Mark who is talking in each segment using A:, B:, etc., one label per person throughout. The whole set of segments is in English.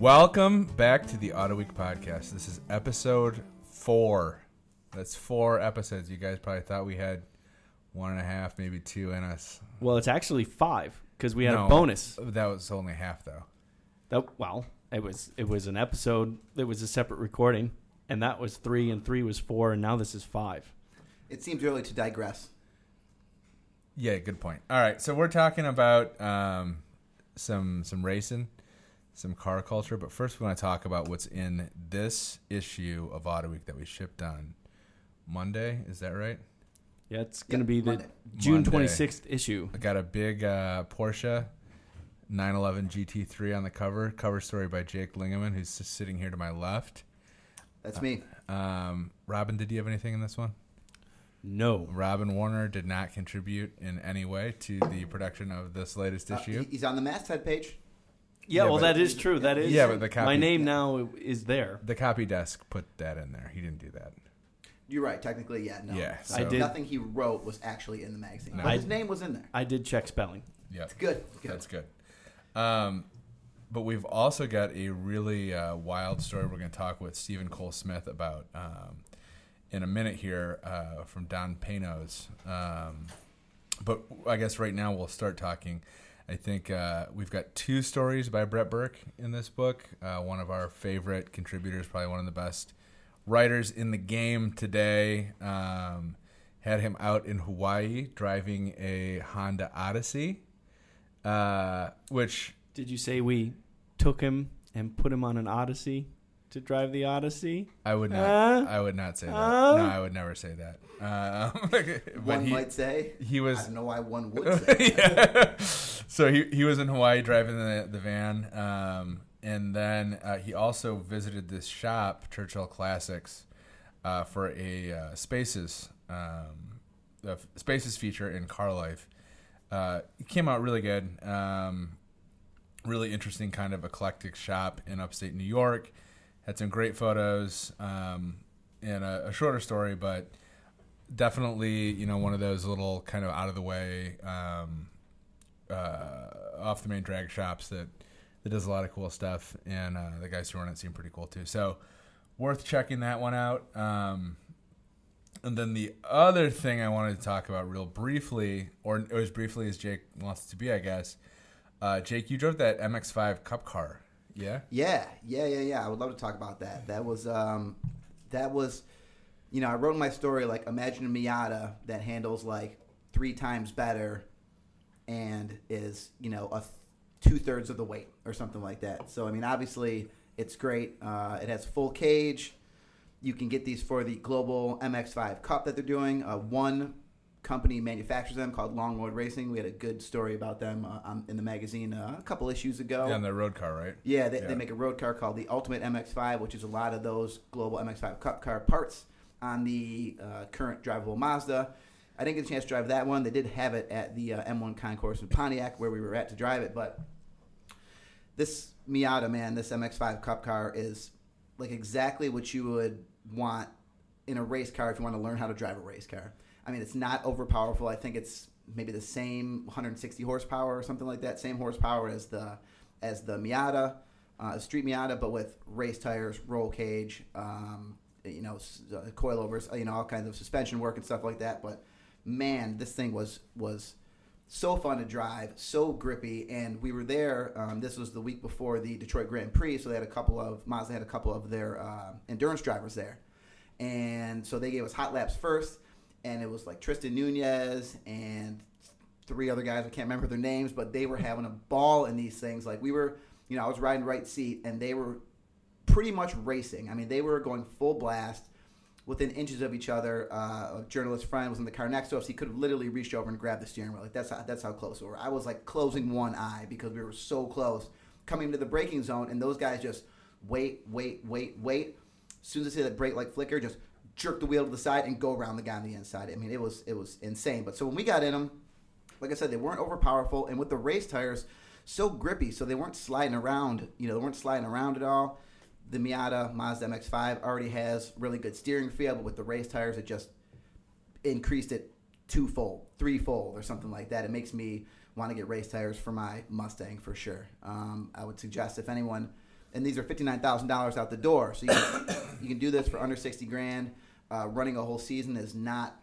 A: Welcome back to the Auto Week podcast. This is episode four. That's four episodes. You guys probably thought we had one and a half, maybe two in us.
B: Well, it's actually five because we had
A: No,
B: a bonus.
A: That was only half, though.
B: That well, it was it was an episode. It was a separate recording, and that was three, and three was four, and now this is five.
C: It seems early to digress.
A: Yeah, good point. All right, so we're talking about um, some some racing, some car culture, but first we want to talk about what's in this issue of Auto Week that we shipped on Monday. Is that right?
B: Yeah, it's going to
C: Yep,
B: be the
C: Monday.
B: June
A: Monday.
B: twenty sixth issue.
A: I got a big uh, Porsche 911 GT3 on the cover. Cover story by Jake Lingeman, who's just sitting here to my left.
C: That's me.
A: Um, Robin, did you have anything in this one?
B: No,
A: Robin Warner did not contribute in any way to the production of this latest
C: Uh,
A: issue.
C: he- he's on the masthead page.
B: Yeah,
A: Yeah,
B: well,
A: but-
B: that is true. That is
A: Yeah, but the copy-
B: my name now is there.
A: the copy desk put that in there. He didn't do that.
C: You're right. Technically, yeah. No.
A: Yeah,
C: So
B: I did-
C: Nothing he wrote was actually in the magazine.
A: No.
C: But
B: I-
C: his name was in there.
B: I did check spelling.
A: Yep.
C: Good. Good.
A: That's good. Um, but we've also got a really uh, wild story we're going to talk with Steven Cole Smith about um, in a minute here uh, from Don Panoz. Um, but I guess right now we'll start talking. I think uh, we've got two stories by Brett Berk in this book. Uh, one of our favorite contributors, probably one of the best writers in the game today. Um, had him out in Hawaii driving a Honda Odyssey, uh, which
B: Did you say we took him and put him on an Odyssey to drive the Odyssey?
A: I would not.
B: Uh,
A: I would not say that.
B: uh.
A: no, I would never say that. Um, but
C: One
A: he,
C: might say.
A: he
C: I
A: was
C: don't know why one would say.
A: yeah. So he, he was in Hawaii driving the, the van. Um, and then uh, he also visited this shop, Churchill Classics, uh, for a uh, Spaces um, a Spaces feature in car life. Uh, it came out really good. Um, really interesting kind of eclectic shop in upstate New York. Had some great photos um, and a, a shorter story, but definitely you know one of those little kind of out of the way um, uh, off the main drag shops that that does a lot of cool stuff and uh, the guys who run it seem pretty cool too so worth checking that one out um, and then the other thing I wanted to talk about real briefly or as briefly as Jake wants it to be I guess uh, Jake you drove that MX5 Cup car yeah
C: Yeah, yeah, yeah, yeah. I would love to talk about that. That was, um, that was, you know, I wrote my story like imagine a Miata that handles like three times better, and is you know a two thirds of the weight or something like that. So I mean, obviously it's great. Uh, it has full cage. You can get these for the global MX5 Cup that they're doing. Uh, one company manufactures them called Long Road Racing. We had a good story about them uh, in the magazine uh, a couple issues ago.
A: yeah on the road car right
C: Yeah, they,
A: Yeah.
C: they make a road car called the Ultimate MX5, which is a lot of those global MX5 Cup car parts on the uh, current drivable Mazda. I didn't get a chance to drive that one. They did have it at the uh, M1 Concourse in Pontiac, where we were at to drive it. But this Miata, man, this MX5 Cup car is like exactly what you would want in a race car if you want to learn how to drive a race car. I mean, it's not over powerful. I think it's maybe the same 160 horsepower or something like that, same horsepower as the as the Miata, uh, Street Miata, but with race tires, roll cage, um, you know, uh, coilovers, you know, all kinds of suspension work and stuff like that. But man, this thing was was so fun to drive, so grippy, and we were there. Um, this was the week before the Detroit Grand Prix, so they had a couple of Mazda had a couple of their uh, endurance drivers there, and so they gave us hot laps first, and it was like Tristan Nunez and three other guys. I can't remember their names, but they were having a ball in these things. Like we were, you know, I was riding right seat, and they were pretty much racing. I mean, they were going full blast within inches of each other. Uh, a journalist friend was in the car next to us. He could have literally reached over and grabbed the steering wheel. Like that's how, that's how close we were. I was like closing one eye because we were so close coming to the braking zone, and those guys just wait, wait, wait, wait. As soon as they see that brake light flicker, just jerk the wheel to the side and go around the guy on the inside. I mean, it was it was insane. But so when we got in them, like I said, they weren't overpowerful, and with the race tires, so grippy, so they weren't sliding around. You know, they weren't sliding around at all. The Miata Mazda MX-5 already has really good steering feel, but with the race tires, it just increased it twofold, threefold, or something like that. It makes me want to get race tires for my Mustang for sure. Um, I would suggest if anyone and these are fifty nine thousand dollars out the door. So you can, you can do this for under sixty grand. Uh, running a whole season is not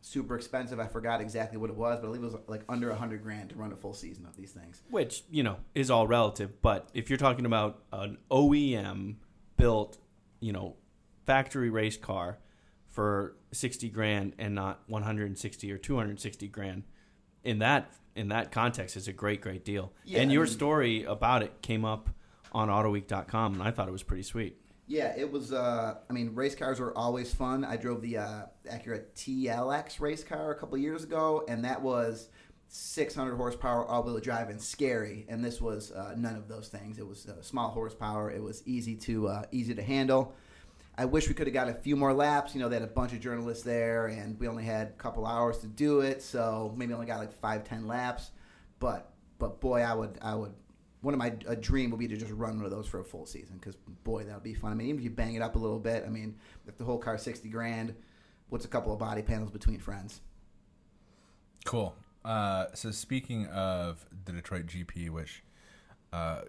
C: super expensive. I forgot exactly what it was, but I believe it was like under a hundred grand to run a full season of these things.
B: Which you know is all relative, but if you're talking about an OEM built, you know, factory race car for sixty grand and not one hundred and sixty or two hundred and sixty grand, in that in that context, is a great great deal.
C: Yeah,
B: and
C: I
B: your
C: mean-
B: story about it came up on AutoWeek.com, and I thought it was pretty sweet.
C: Yeah, it was. Uh, I mean, race cars are always fun. I drove the uh, Acura TLX race car a couple years ago, and that was 600 horsepower all-wheel drive and scary. And this was uh, none of those things. It was uh, small horsepower. It was easy to uh, easy to handle. I wish we could have got a few more laps. You know, they had a bunch of journalists there, and we only had a couple hours to do it, so maybe only got like five, ten laps. But but boy, I would I would one of my a dream would be to just run one of those for a full season because boy, that would be fun. I mean, even if you bang it up a little bit, I mean, if the whole car's sixty grand, what's a couple of body panels between friends?
A: Cool. Uh, so speaking of the Detroit GP, which uh,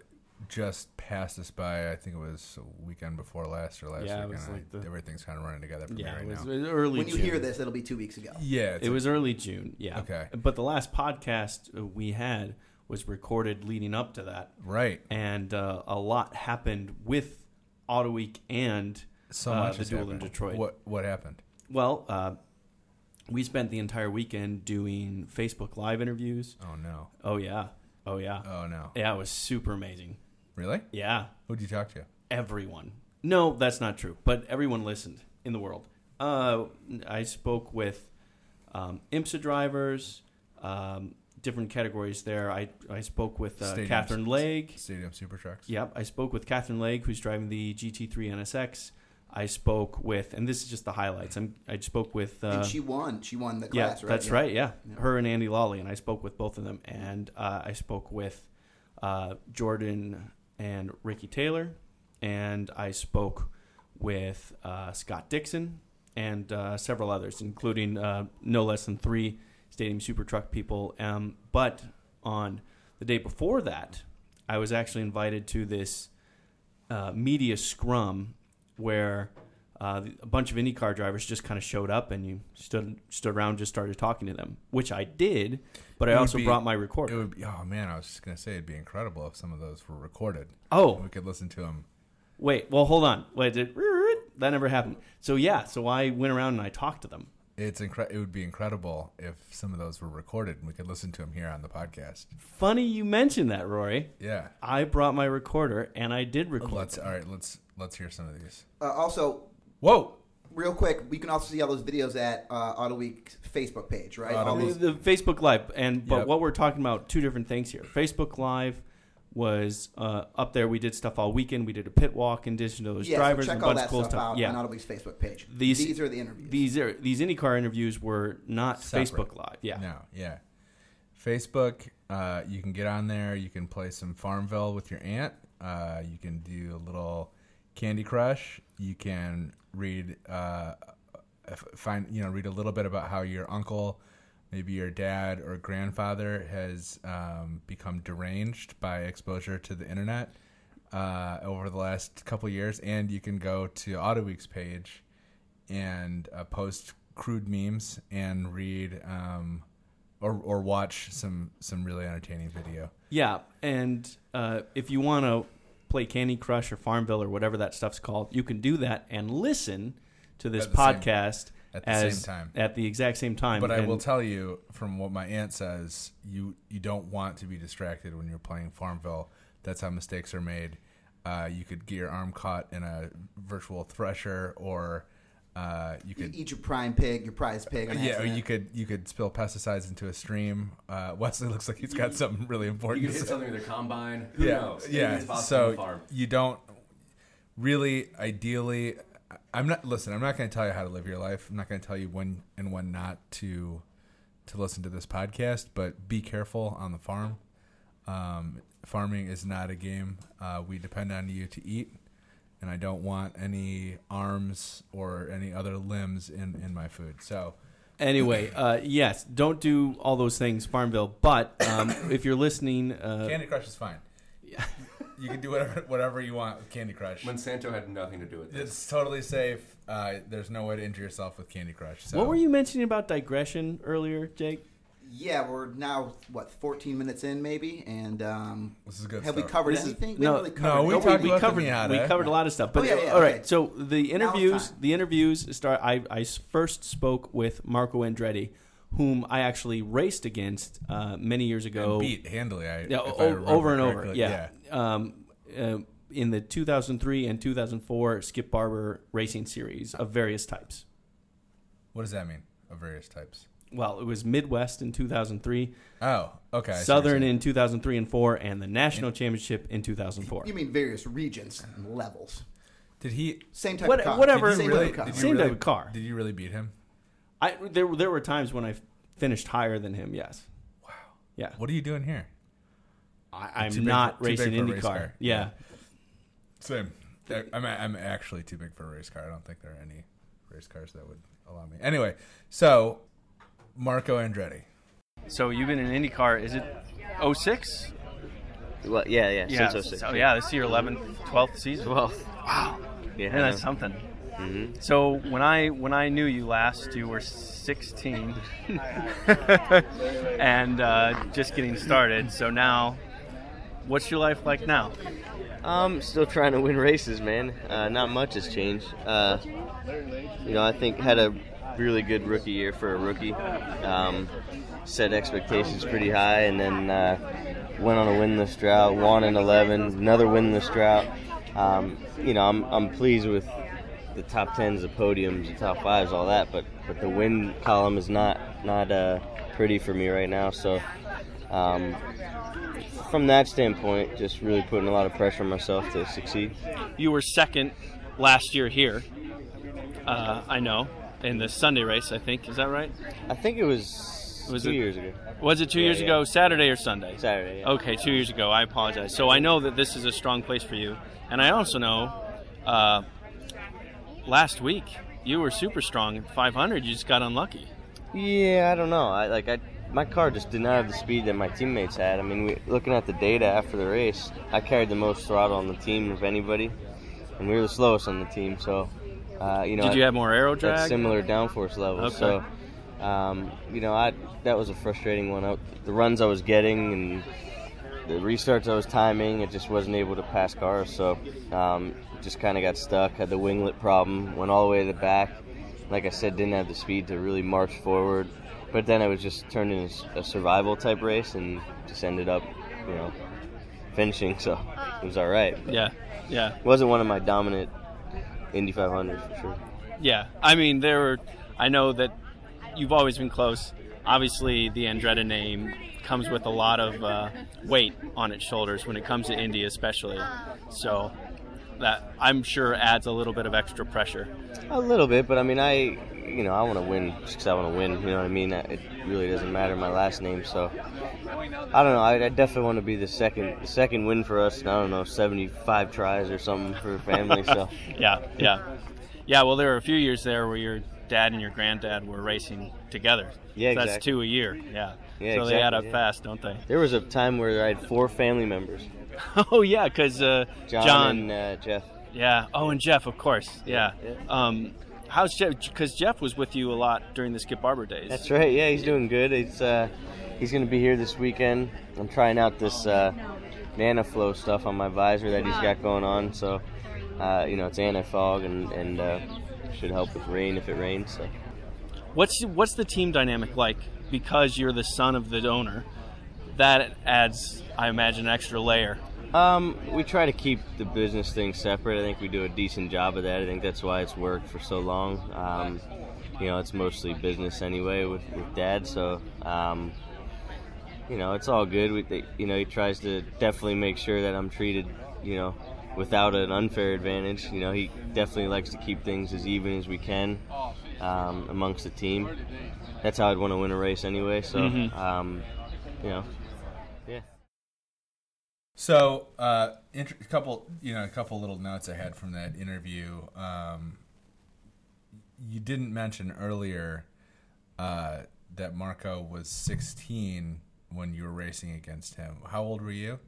A: just passed us by, I think it was a weekend before last or last
B: Yeah, it
A: weekend.
B: was like the-
A: everything's kind of running together for
B: Yeah,
A: me
B: it
A: right
B: was,
A: now.
B: it was early.
C: when you
B: June.
C: hear this, it'll be two weeks ago.
A: Yeah, it's
B: It
A: a-
B: was early June. Yeah.
A: Okay.
B: But the last podcast uh, we had was recorded leading up to that,
A: right.
B: and uh, a lot happened with Auto Week and
A: So
B: uh,
A: much
B: the
A: has
B: duel in. Detroit.
A: What what happened?
B: Well, uh, we spent the entire weekend doing Facebook Live interviews.
A: Oh no.
B: Oh yeah, oh yeah,
A: Oh no.
B: yeah. It was super amazing.
A: Really?
B: Yeah,
A: Who'd you talk to?
B: everyone. No, that's not true. But everyone listened in the world. Uh, I spoke with um, IMSA drivers, um, different categories there. I, I spoke with uh, Katherine Legge.
A: Stadium Super Trucks.
B: Yep, I spoke with Katherine Legge, who's driving the GT3 NSX. I spoke with, and this is just the highlights. I'm, I spoke with. Uh,
C: and she won. She won the
B: yeah,
C: class, right?
B: that's
C: Yeah.
B: right. Yeah.
C: Yeah.
B: her and Andy Lally, and I spoke with both of them, and uh, I spoke with uh, Jordan and Ricky Taylor, and I spoke with uh, Scott Dixon and uh, several others, including uh, no less than three Stadium Super Truck people. Um, but on the day before that, I was actually invited to this uh, media scrum where uh, a bunch of IndyCar drivers just kind of showed up and you stood stood around, and just started talking to them, which I did. But I
A: It
B: also
A: be-
B: brought my
A: It
B: recorder.
A: would be. Oh man, I was just gonna say it'd be incredible if some of those were recorded.
B: oh,
A: We could listen to them.
B: wait, well, hold on, wait, did, that never happened. So yeah, so I went around and I talked to them.
A: It's incre- It would be incredible if some of those were recorded and we could listen to them here on the podcast.
B: Funny you mentioned that, Rory.
A: Yeah.
B: I brought my recorder and I did record.
A: Let's. All right. Let's let's hear some of these.
C: Uh, also,
A: Whoa.
C: real quick, we can also see all those videos at uh, Auto Week's Facebook page, right?
A: Auto Week.
B: the, the Facebook Live, and but
A: Yep.
B: what we're talking about two different things here. Facebook Live was uh, up there. We did stuff all weekend. We did a pit walk in addition to those
C: yeah,
B: drivers
C: so
B: and
C: check
B: a
C: all
B: bunch
C: that
B: of cool
C: stuff,
B: stuff.
C: out
B: Yeah,
C: on Auto Week's Facebook page.
B: These-
C: These are the interviews.
B: these are these IndyCar interviews were not
A: Separate.
B: Facebook Live. Yeah,
A: No. Yeah. Facebook. Uh, you can get on there. You can play some Farmville with your aunt. Uh, you can do a little Candy Crush. You can read. Uh, find you know read a little bit about how your uncle maybe your dad or grandfather has um, become deranged by exposure to the internet uh, over the last couple years. And you can go to AutoWeek's page and uh, post crude memes and read um, or, or watch some, some really entertaining video.
B: yeah. And uh, if you want to play Candy Crush or Farmville or whatever that stuff's called, you can do that and listen to this
A: the same-
B: podcast
A: at the
B: as
A: same time.
B: at the exact same time.
A: But I will tell you from what my aunt says, you you don't want to be distracted when you're playing Farmville. That's how mistakes are made. Uh, you could get your arm caught in a virtual thresher, or uh, you
C: You
A: could
C: eat your prime pig, your prize pig. on
A: yeah, or you could you could spill pesticides into a stream. Uh, Wesley looks like he's got something really important.
D: You could hit something with a combine. Who
A: yeah,
D: knows?
A: yeah.
D: Anything's possible on the
A: So
D: farm.
A: you don't really, ideally. I'm not. Listen, I'm not going to tell you how to live your life. I'm not going to tell you when and when not to to listen to this podcast. But be careful on the farm. Um, farming is not a game. Uh, we depend on you to eat, and I don't want any arms or any other limbs in in my food. So.
B: Anyway, uh, yes, don't do all those things, Farmville. But um, if you're listening, uh,
A: Candy Crush is fine. Yeah. you can do whatever whatever you want with Candy Crush.
D: Monsanto had nothing to do with this.
A: It's totally safe. Uh, there's no way to injure yourself with Candy Crush. So.
B: What were you mentioning about digression earlier, Jake?
C: Yeah, we're now what 14 minutes in maybe, and um,
A: This is a good.
C: have we covered
B: This is-
C: anything?
B: no,
C: haven't really
A: no, we
C: anything.
A: talked about
B: covered
A: the Miata.
B: we covered a lot of stuff. But
C: Oh, yeah, yeah,
B: all right,
C: okay.
B: so the interviews the interviews start. I I s- first spoke with Marco Andretti, whom I actually raced against uh, many years ago.
A: And beat handily. I,
B: Yeah, o-
A: I
B: over and over.
A: correctly.
B: Yeah. Um, uh, in the 2003 and 2004 Skip Barber Racing Series of various types.
A: What does that mean? Of various types.
B: Well, it was Midwest in 2003,
A: Oh, okay. I see what you're
B: Southern
A: saying.
B: in 2003 and 4, and the National Championship in 2004.
C: You mean various regions and levels?
A: Did he?
C: Same type
B: What-
C: of car.
B: whatever-
C: Same
A: really,
C: type of car.
A: did you
B: Same
A: really,
B: type of car.
A: Did you really beat him?
B: I there there were times when I finished higher than him. Yes.
A: Wow.
B: Yeah.
A: What are you doing here?
B: I,
A: Too
B: I'm
A: big
B: not
A: for- too
B: racing
A: big for a race car.
B: Yeah.
A: Same. I'm I'm actually too big for a race car. I don't think there are any race cars that would allow me. Anyway, so Marco Andretti.
B: So you've been in IndyCar. Is it 06?
E: Well, yeah, yeah,
B: Yeah.
E: since 06.
B: So yeah, this is your 11th, 12th season.
E: Well,
B: Wow.
E: yeah,
B: Yeah, that's something.
E: hmm
B: So when I when I knew you last, you were 16, and uh, just getting started. So now, what's your life like now?
E: Um, still trying to win races, man. Uh, not much has changed. Uh, you know, I think had a really good rookie year for a rookie. Um, set expectations pretty high, and then uh, went on a winless drought. Won in 11, another winless drought. Um, you know, I'm I'm pleased with the top tens, the podiums, the top fives, all that. But but the win column is not not uh, pretty for me right now. So. Um, from that standpoint, just really putting a lot of pressure on myself to succeed.
B: You were second last year here. Uh, I know in the Sunday race. I think is that right?
E: I think it was,
B: Was
E: two
B: it-
E: years ago,
B: Was it two
E: Yeah,
B: years
E: yeah.
B: ago? Saturday or Sunday?
E: Saturday. Yeah.
B: Okay, two years ago. I apologize. So I know that this is a strong place for you, and I also know uh, last week you were super strong at 500. You just got unlucky.
E: Yeah, I don't know. I like I my car just did not have the speed that my teammates had. I mean, we, looking at the data after the race, I carried the most throttle on the team of anybody, and we were the slowest on the team. So, uh, you know,
B: Did you have more aero drag?
E: similar downforce levels.
B: Okay.
E: So, um, you know, I that was a frustrating one. I, the runs I was getting and the restarts I was timing, it just wasn't able to pass cars. So, um, just kind of got stuck. Had the winglet problem. Went all the way to the back. Like I said, didn't have the speed to really march forward. But then it was just turned into a survival type race, and just ended up, you know, finishing. So it was all right.
B: Yeah, yeah,
E: It wasn't one of my dominant Indy 500 for sure.
B: yeah. I mean, there were. I know that you've always been close. Obviously, the Andretti name comes with a lot of uh, weight on its shoulders when it comes to Indy, especially. So that I'm sure adds a little bit of extra pressure.
E: A little bit, but I mean, I, you know, I want to win just because I want to win. You know what I mean? It really doesn't matter my last name, so I don't know. I, I definitely want to be the second, the second win for us. And I don't know, seventy-five tries or something for family. so
B: Yeah, yeah, yeah. Well, there were a few years there where your dad and your granddad were racing together.
E: Yeah,
B: So that's two a year. Yeah.
E: Yeah,
B: so they add
E: exactly,
B: up
E: yeah.
B: fast, don't they?
E: there was a time where I had four family members:
B: oh yeah, because uh,
E: John,
B: John,
E: and uh, Jeff.
B: yeah. Oh, and Jeff, of course. Yeah.
E: Yeah.
B: Um, how's Jeff? Because Jeff was with you a lot during the Skip Barber days.
E: That's right. Yeah, he's doing good. He's uh, he's going to be here this weekend. I'm trying out this uh, NanoFlow stuff on my visor that he's got going on. So, uh, you know, it's anti-fog and and uh, should help with rain if it rains. So.
B: What's what's the team dynamic like? Because you're the son of the owner, that adds, I imagine, an extra layer.
E: Um, we try to keep the business thing separate. I think we do a decent job of that. I think that's why it's worked for so long. Um, you know, it's mostly business anyway with, with Dad. So, um, you know, it's all good. We, they, you know, he tries to definitely make sure that I'm treated, you know, without an unfair advantage. You know, he definitely likes to keep things as even as we can um, amongst the team. That's how I'd want to win a race anyway. So,
B: Mhm.
E: um, you know.
A: So, uh, int- a couple, you know, a couple little notes I had from that interview. Um, you didn't mention earlier uh, that Marco was 16 when you were racing against him. How old were you?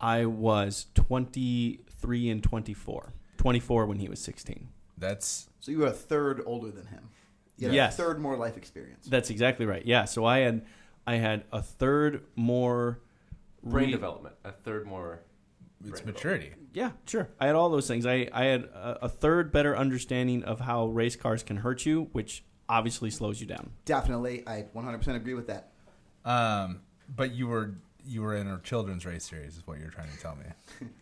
B: I was 23 and 24. 24 when he was 16.
A: That's
C: So you were a third older than him. You had
B: Yes.
C: a third more life experience.
B: That's exactly right. Yeah. So I had I had a third more
D: Brain
B: re-
D: development, a third more.
A: it's maturity.
B: Yeah, sure. I had all those things. I, I had a, a third better understanding of how race cars can hurt you, which obviously slows you down.
C: Definitely, I 100% agree with that.
A: Um, but you were you were in a children's race series, is what you're trying to tell me.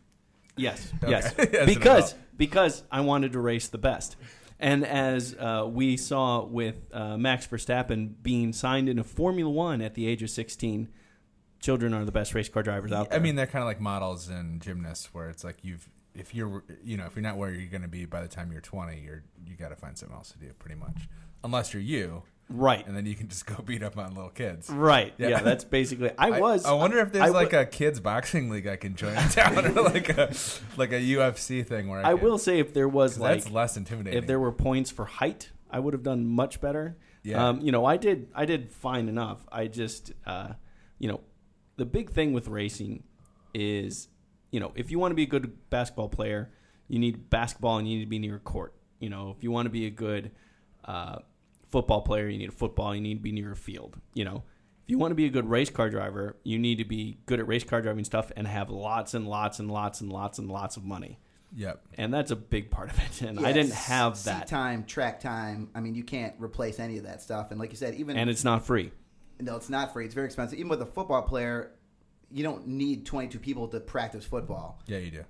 B: Yes,
A: Okay.
B: yes.
A: As an
B: because
A: adult.
B: because I wanted to race the best, and as uh, we saw with uh, Max Verstappen being signed into Formula One at the age of sixteen, children are the best race car drivers out there.
A: I mean, they're kind of like models and gymnasts, where it's like you've if you're you know if you're not where you're going to be by the time you're 20, you're you got to find something else to do, pretty much, unless you're you,
B: right,
A: and then you can just go beat up on little kids.
B: right. Yeah.
A: Yeah.
B: that's basically. I was.
A: I, wonder if there's
B: I
A: like a kids boxing league I can join in town, or like a like a UFC thing where I,
B: I will say if there was like
A: that's less intimidating.
B: if there were points for height, I would have done much better.
A: Yeah.
B: Um, you know, I did I did fine enough. I just uh, you know, the big thing with racing is, you know, if you want to be a good basketball player, you need basketball and you need to be near a court. You know, if you want to be a good uh, football player, you need a football, you need to be near a field. You know, if you want to be a good race car driver, you need to be good at race car driving stuff and have lots and lots and lots and lots and lots of money.
A: yep.
B: And that's a big part of it. And I didn't have
C: seat
B: that.
C: time, track time. I mean, you can't replace any of that stuff. And like you said, even
B: and it's not free.
C: No, it's not free. It's very expensive. Even with a football player, you don't need 22 people to practice football.
A: Yeah, you do.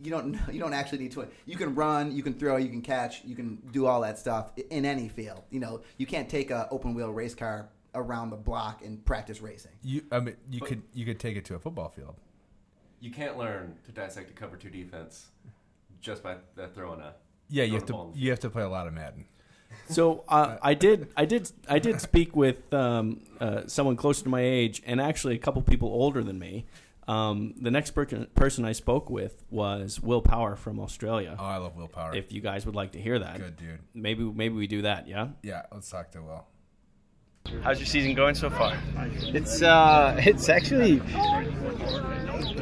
C: You don't. You don't actually need 20. You can run, you can throw, you can catch, you can do all that stuff in any field. You know, you can't take a open wheel race car around the block and practice racing.
A: You I mean you could you could take it to a football field.
D: You can't learn to dissect a cover two defense just by throwing a.
A: Yeah, you have
D: a ball in
A: to you have to play a lot of Madden.
B: So uh, I did, I did, I did speak with um, uh, someone closer to my age, and actually a couple people older than me. Um, the next per- person I spoke with was Will Power from Australia.
A: Oh, I love Will Power.
B: If you guys would like to hear that,
A: Good dude.
B: maybe maybe we do that. Yeah.
A: Yeah, let's talk to Will.
B: How's your season going so far?
F: It's uh, it's actually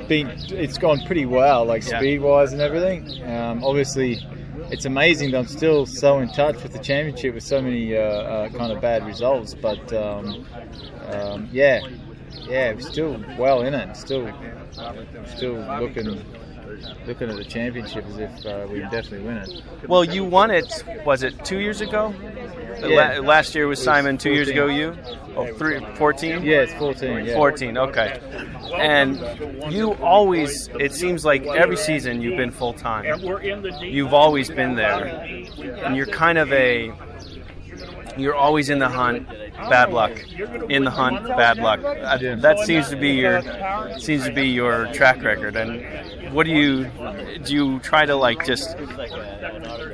F: been it's gone pretty well, like
B: Yeah.
F: speed wise and everything. Um, obviously, it's amazing that I'm still so in touch with the championship with so many uh, uh, kind of bad results. But um, um, yeah, yeah, still well in it. Still, still looking looking at the championship as if uh, we definitely win it.
G: Well, you won it. Was it two years ago?
F: Uh, yeah.
G: La- last year was
F: was
G: Simon. Two years ago, you. Oh, three, 14?
F: Yeah, it's 14. Yeah.
G: 14, okay. And you always, it seems like every season you've been full time. You've always been there. And you're kind of a, you're always in the hunt, bad luck. In the hunt, bad luck. That seems to be your, seems to be your track record. And what do you, do you try to like just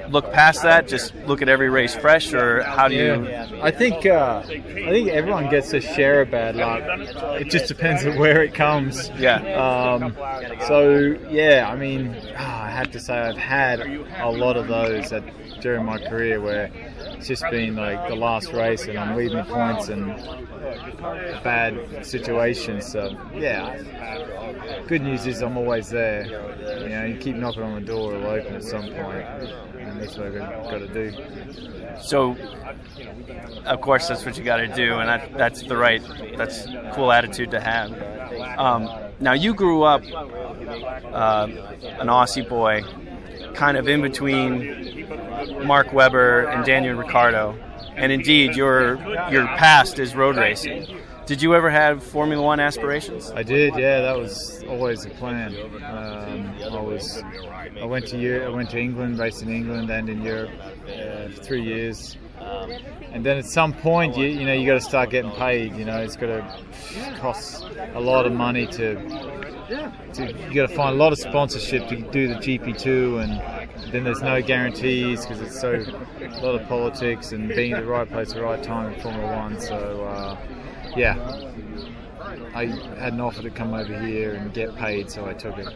G: look past that? Just look at every race fresh, or how do you?
F: I think uh, I think everyone gets a share of bad luck. It just depends on where it comes.
G: Yeah.
F: Um, so yeah, I mean, ah, I have to say I've had a lot of those at, during my career where it's just been like the last race and I'm leading the points and bad situations. So yeah, good news is I'm always there. You know, you keep knocking on the door, it'll open at some point, and that's what I've got to do.
G: So, of course, that's what you got to do, and that, that's the right, that's cool attitude to have. Um, now, you grew up uh, an Aussie boy, kind of in between Mark Webber and Daniel Ricciardo, and indeed, your your past is road racing. Did you ever have Formula One aspirations?
F: I did, yeah. That was always the plan. Um, I was, I went to I went to England, raced in England and in Europe uh, for three years, and then at some point, you you know, you got to start getting paid. You know, it's got to cost a lot of money to. To you got to find a lot of sponsorship to do the GP2, and then there's no guarantees because it's so a lot of politics and being at the right place at the right time in Formula One. So. Uh, yeah, I had an offer to come over here and get paid, so I took it.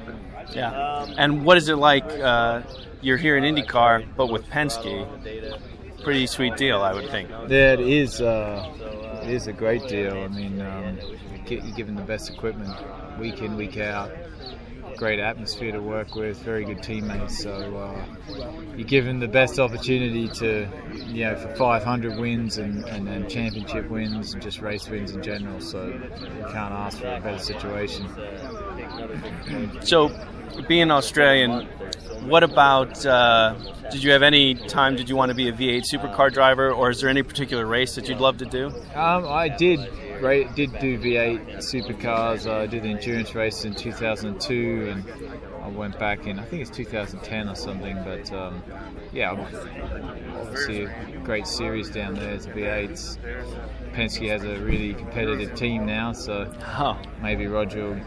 G: Yeah. And what is it like? Uh, you're here in IndyCar, but with Penske. Pretty sweet deal, I would think.
F: Yeah, it is. Uh, it is a great deal. I mean, um, you're given the best equipment week in, week out. Great atmosphere to work with, very good teammates. So uh, you're given the best opportunity to, you know, for 500 wins and, and, and championship wins and just race wins in general. So you can't ask for a better situation.
G: So, being Australian, what about? Uh, did you have any time? Did you want to be a V8 supercar driver, or is there any particular race that you'd love to do?
F: Um, I did did do V8 supercars. I did the endurance races in 2002, and I went back in I think it's 2010 or something. But um, yeah, obviously a great series down there. It's V8s. Penske has a really competitive team now, so maybe Roger will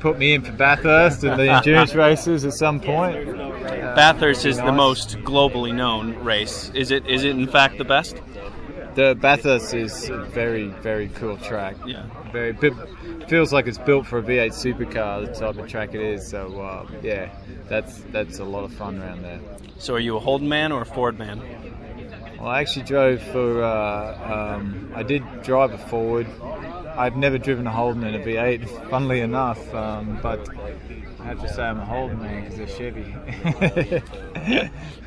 F: put me in for Bathurst and the endurance races at some point. Uh,
G: Bathurst is the most globally known race. Is it? Is it in fact the best?
F: The Bathurst is a very, very cool track.
G: Yeah.
F: Very bit, feels like it's built for a V8 supercar. The type of track it is. So uh, yeah, that's that's a lot of fun around there.
G: So, are you a Holden man or a Ford man?
F: Well, I actually drove for. Uh, um, I did drive a Ford. I've never driven a Holden in a V8, funnily enough. Um, but I have to say I'm a Holden man because they're Chevy.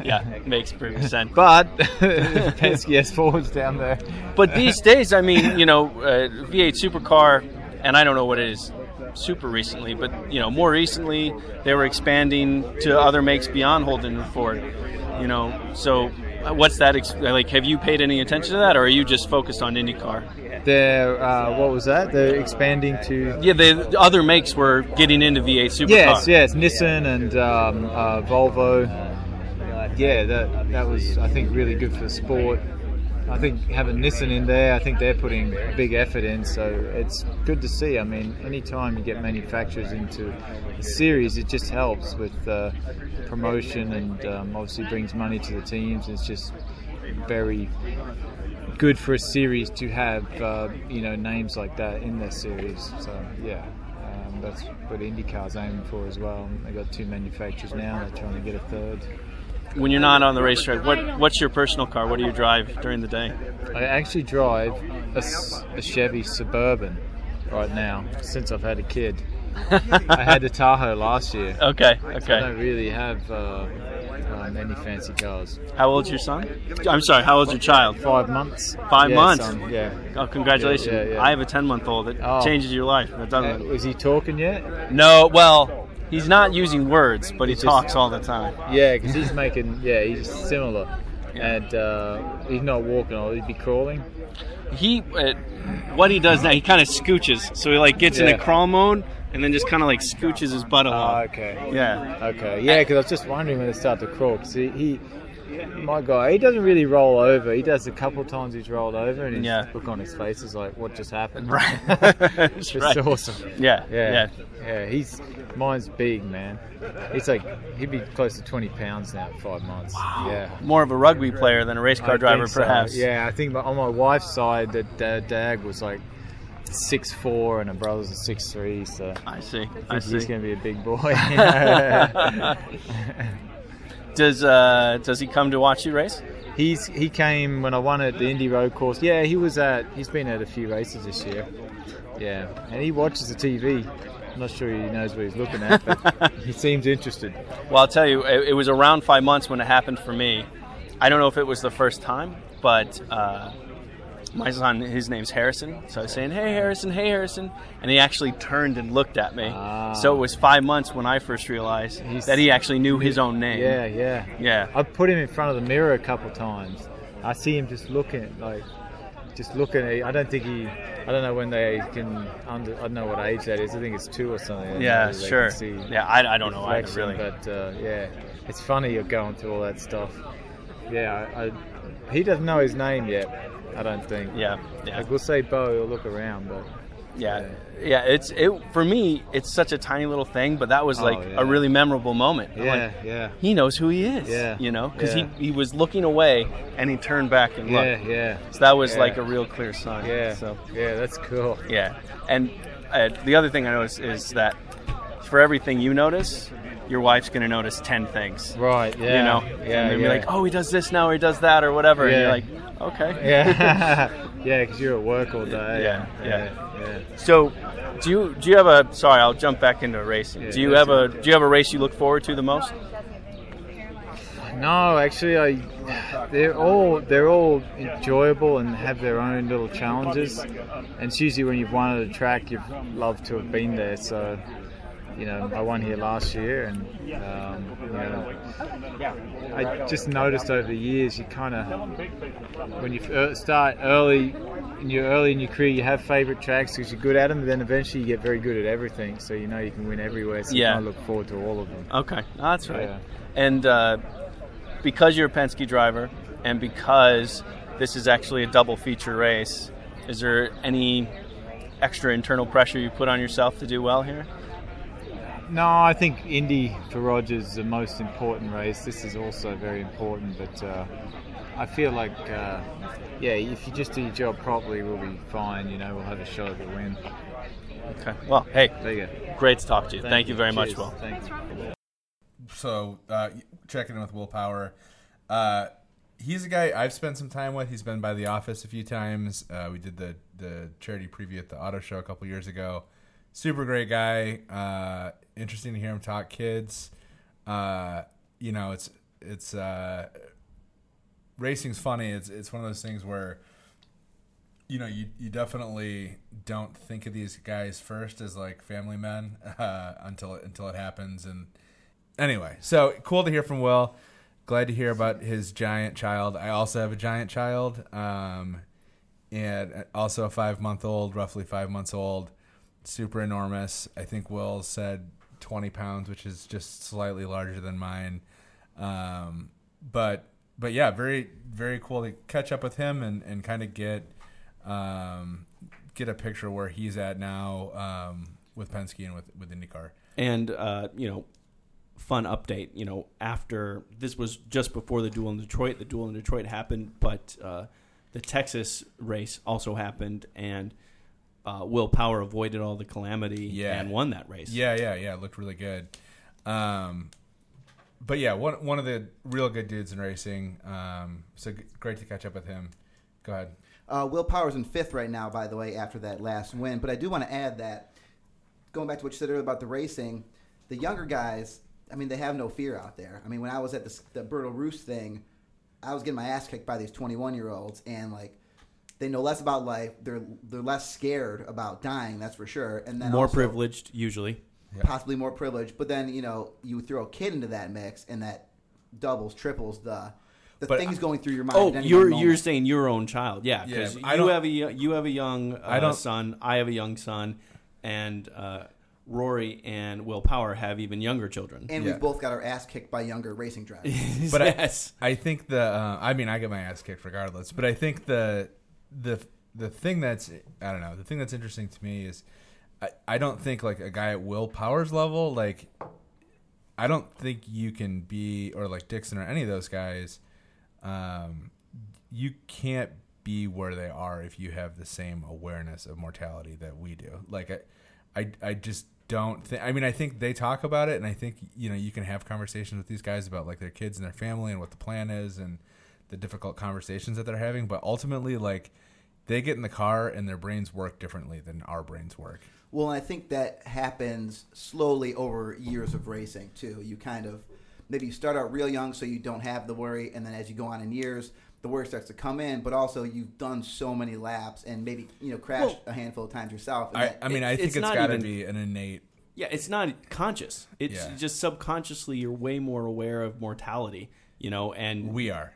G: Yeah, makes perfect sense.
F: But Penske has Fords down there.
G: But these days, I mean, you know, uh, V8 supercar, and I don't know what it is super recently, but you know, more recently they were expanding to other makes beyond Holden and Ford. You know, so what's that ex- like? Have you paid any attention to that, or are you just focused on IndyCar?
F: They're uh, what was that? They're expanding to
G: Yeah, the the other makes were getting into V8 supercar.
F: Yes, yes, Nissan and um, uh, Volvo. Yeah, that that was I think really good for sport. I think having Nissan in there, I think they're putting a big effort in, so it's good to see. I mean, anytime you get manufacturers into a series, it just helps with uh, promotion and um, obviously brings money to the teams. It's just very good for a series to have uh, you know names like that in their series. So yeah, um, that's what IndyCar's aiming for as well. They've got two manufacturers now. They're trying to get a third.
G: When you're not on the racetrack, what what's your personal car? What do you drive during the day?
F: I actually drive a Chevy Suburban right now since I've had a kid. I had the Tahoe last year.
G: Okay,
F: So I don't really have uh, um, any fancy cars.
G: How old's your son? I'm sorry. How old's your child?
F: Five months.
G: Five
F: Yeah,
G: months.
F: son, yeah.
G: Oh, congratulations!
F: Yeah, yeah.
G: I have a 10 month old. It
F: Oh.
G: changes your life. It
F: Uh,
G: doesn't.
F: is he talking yet?
G: No, well, he's not using words, but he
F: just-
G: talks all the time.
F: Yeah, because he's making. Yeah, he's similar, and uh, he's not walking. Or he'd be crawling.
G: He, uh, what he does now, he kind of scooches. So he like gets
F: Yeah.
G: into crawl mode and then just kind of like scooches his butt
F: Ah,
G: along.
F: okay.
G: yeah.
F: Okay. Yeah, because I was just wondering when they start to crawl. he, he, my guy, he doesn't really roll over. He does a couple times. He's rolled over, and his
G: Yeah.
F: look on his face is like, "What just happened?"
G: Right.
F: it's
G: That's right.
F: awesome.
G: Yeah.
F: Yeah.
G: Yeah.
F: Yeah. He's mine's big, man. He's like he'd be close to twenty pounds now at five months. Wow. Yeah.
G: More of a rugby player than a race car
F: I
G: driver,
F: so.
G: perhaps.
F: Yeah, I think on my wife's side, that uh, Dag was like six four, and her brother's a six three. So
G: I see.
F: I
G: I see.
F: he's going to be a big boy.
G: Does uh, does he come to watch you race?
F: He's he came when I won at the Indy Road Course. Yeah, he was at. He's been at a few races this year. Yeah, and he watches the TV. I'm not sure he knows what he's looking at, but he seems interested.
G: Well, I'll tell you, it, it was around five months when it happened for me. I don't know if it was the first time, but uh, my son, his name's Harrison. So I was saying, "Hey, Harrison! Hey, Harrison!" And he actually turned and looked at me.
F: Ah.
G: So it was five months when I first realized
F: He's-
G: that he actually knew his own name.
F: Yeah, yeah,
G: Yeah.
F: I've put him in front of the mirror a couple times. I see him just looking, like, just looking. At, I don't think he. I don't know when they can. Under, I don't know what age that is. I think it's two or something.
G: Yeah, sure. Yeah, I, I don't know either, really.
F: But uh, yeah, it's funny you're going through all that stuff. Yeah, I, I, he doesn't know his name yet. I don't think.
G: Yeah, yeah.
F: Like we'll say Bo, he'll look around, but
G: Yeah, yeah. It's it for me. It's such a tiny little thing, but that was
F: Oh,
G: like
F: yeah.
G: a really memorable moment. I'm
F: yeah,
G: like,
F: yeah,
G: he knows who he is.
F: Yeah,
G: you know, because
F: yeah.
G: he, he was looking away and he turned back and looked.
F: yeah, yeah.
G: So that was
F: Yeah.
G: like a real clear sign.
F: yeah,
G: So
F: yeah. That's cool.
G: yeah, and uh, the other thing I noticed is that for everything you notice, your wife's going to notice 10 things.
H: Right. Yeah.
G: You know?
H: Yeah.
G: and they'll
H: yeah.
G: be like, oh, he does this now, or he does that, or whatever. And you're
H: Yeah.
G: like, okay.
H: Yeah. yeah, because you're at work all day.
G: Yeah,
H: Yeah. yeah.
G: So, do you do you have a? Sorry, I'll jump back into racing.
H: Yeah,
G: do you have a Do you have a race you look forward to the most?
H: No, actually, I. They're all they're all enjoyable and have their own little challenges. And it's usually when you've won at a track, you've loved to have been there. So, you know, I won here last year, and um, you know, I just noticed over the years, you kind of when you start early. In your early in your career, you have favourite tracks because you're good at them, but then eventually you get very good at everything, so you know you can win everywhere. So
G: Yeah.
H: you kind of look forward to all of them.
G: Okay, no, that's right.
H: Yeah.
G: And uh, because you're a Penske driver, and because this is actually a double feature race, is there any extra internal pressure you put on yourself to do well here?
H: No, I think Indy for Rogers is the most important race. This is also very important, but uh, I feel like, uh, yeah, if you just do your job properly, we'll be fine. You know, we'll have a shot at the win.
G: Okay. Well, hey,
H: There you go.
G: great to talk to you. Thank, you very much,
H: Cheers.
G: Will.
H: Thanks.
A: so uh, checking in with Will Power. Uh, he's a guy I've spent some time with. He's been by the office a few times. Uh, we did the the charity preview at the auto show a couple years ago. Super great guy. Uh, interesting to hear him talk kids. Uh, you know, it's it's uh, racing's funny. It's it's one of those things where you know you you definitely don't think of these guys first as like family men uh, until it, until it happens. And anyway so cool to hear from will. Glad to hear about his giant child. I also have a giant child um, and also a five month old roughly five months old. Super enormous. I think will said 20 pounds which is just slightly larger than mine um, but but yeah very very cool to catch up with him and, and kind of get um, get a picture where he's at now um, with Penske and with with IndyCar.
B: And uh, you know, fun update. You know, after this was just before the duel in Detroit. The duel in Detroit happened, but uh, the Texas race also happened, and uh, Will Power avoided all the calamity
A: Yeah.
B: and won that race.
A: Yeah, yeah, yeah. It looked really good. Um, but yeah, one one of the real good dudes in racing. Um, so g- great to catch up with him. Go ahead.
C: Uh, Will Power's in fifth right now, by the way, after that last win. But I do want to add that, going back to what you said earlier about the racing, the younger guys, I mean, they have no fear out there. I mean, when I was at the, the Bertil Roos thing, I was getting my ass kicked by these 21 year olds, and like, they know less about life. They're they're less scared about dying, that's for sure. And then
B: more
C: also-
B: privileged usually.
C: possibly more privileged. But then you know you throw a kid into that mix, and that doubles, triples the the
A: But
C: things going through your mind.
B: Oh,
C: at any
B: you're
C: one
B: you're saying your own child, yeah?
A: Yeah,
B: Because
A: I
B: you
A: don't-
B: have a you have a young uh,
A: I don't-
B: son. I have a young son, and uh, Rory and Will Power have even younger children.
C: and
A: Yeah.
C: we've both got our ass kicked by younger racing drivers.
A: But I-
B: yes,
A: I think the uh, I mean I get my ass kicked regardless, but I think the the the thing that's I don't know the thing that's interesting to me is I, I don't think like a guy at Will Powers level like I don't think you can be or like Dixon or any of those guys um, you can't be where they are if you have the same awareness of mortality that we do. Like I I, I just don't think I mean I think they talk about it and I think you know you can have conversations with these guys about like their kids and their family and what the plan is and the difficult conversations that they're having but ultimately like they get in the car and their brains work differently than our brains work
C: Well, I think that happens slowly over years of racing too. You kind of maybe you start out real young, so you don't have the worry, and then as you go on in years, the worry starts to come in. But also, you've done so many laps, and maybe you know crashed
B: Well,
C: a handful of times yourself. and
A: I,
C: that-
A: I mean
B: it-
A: I think
B: it's
A: it's
B: not
A: got to be an innate
B: yeah. It's not conscious. It's
A: Yeah.
B: just subconsciously. You're way more aware of mortality. You know, and
A: we are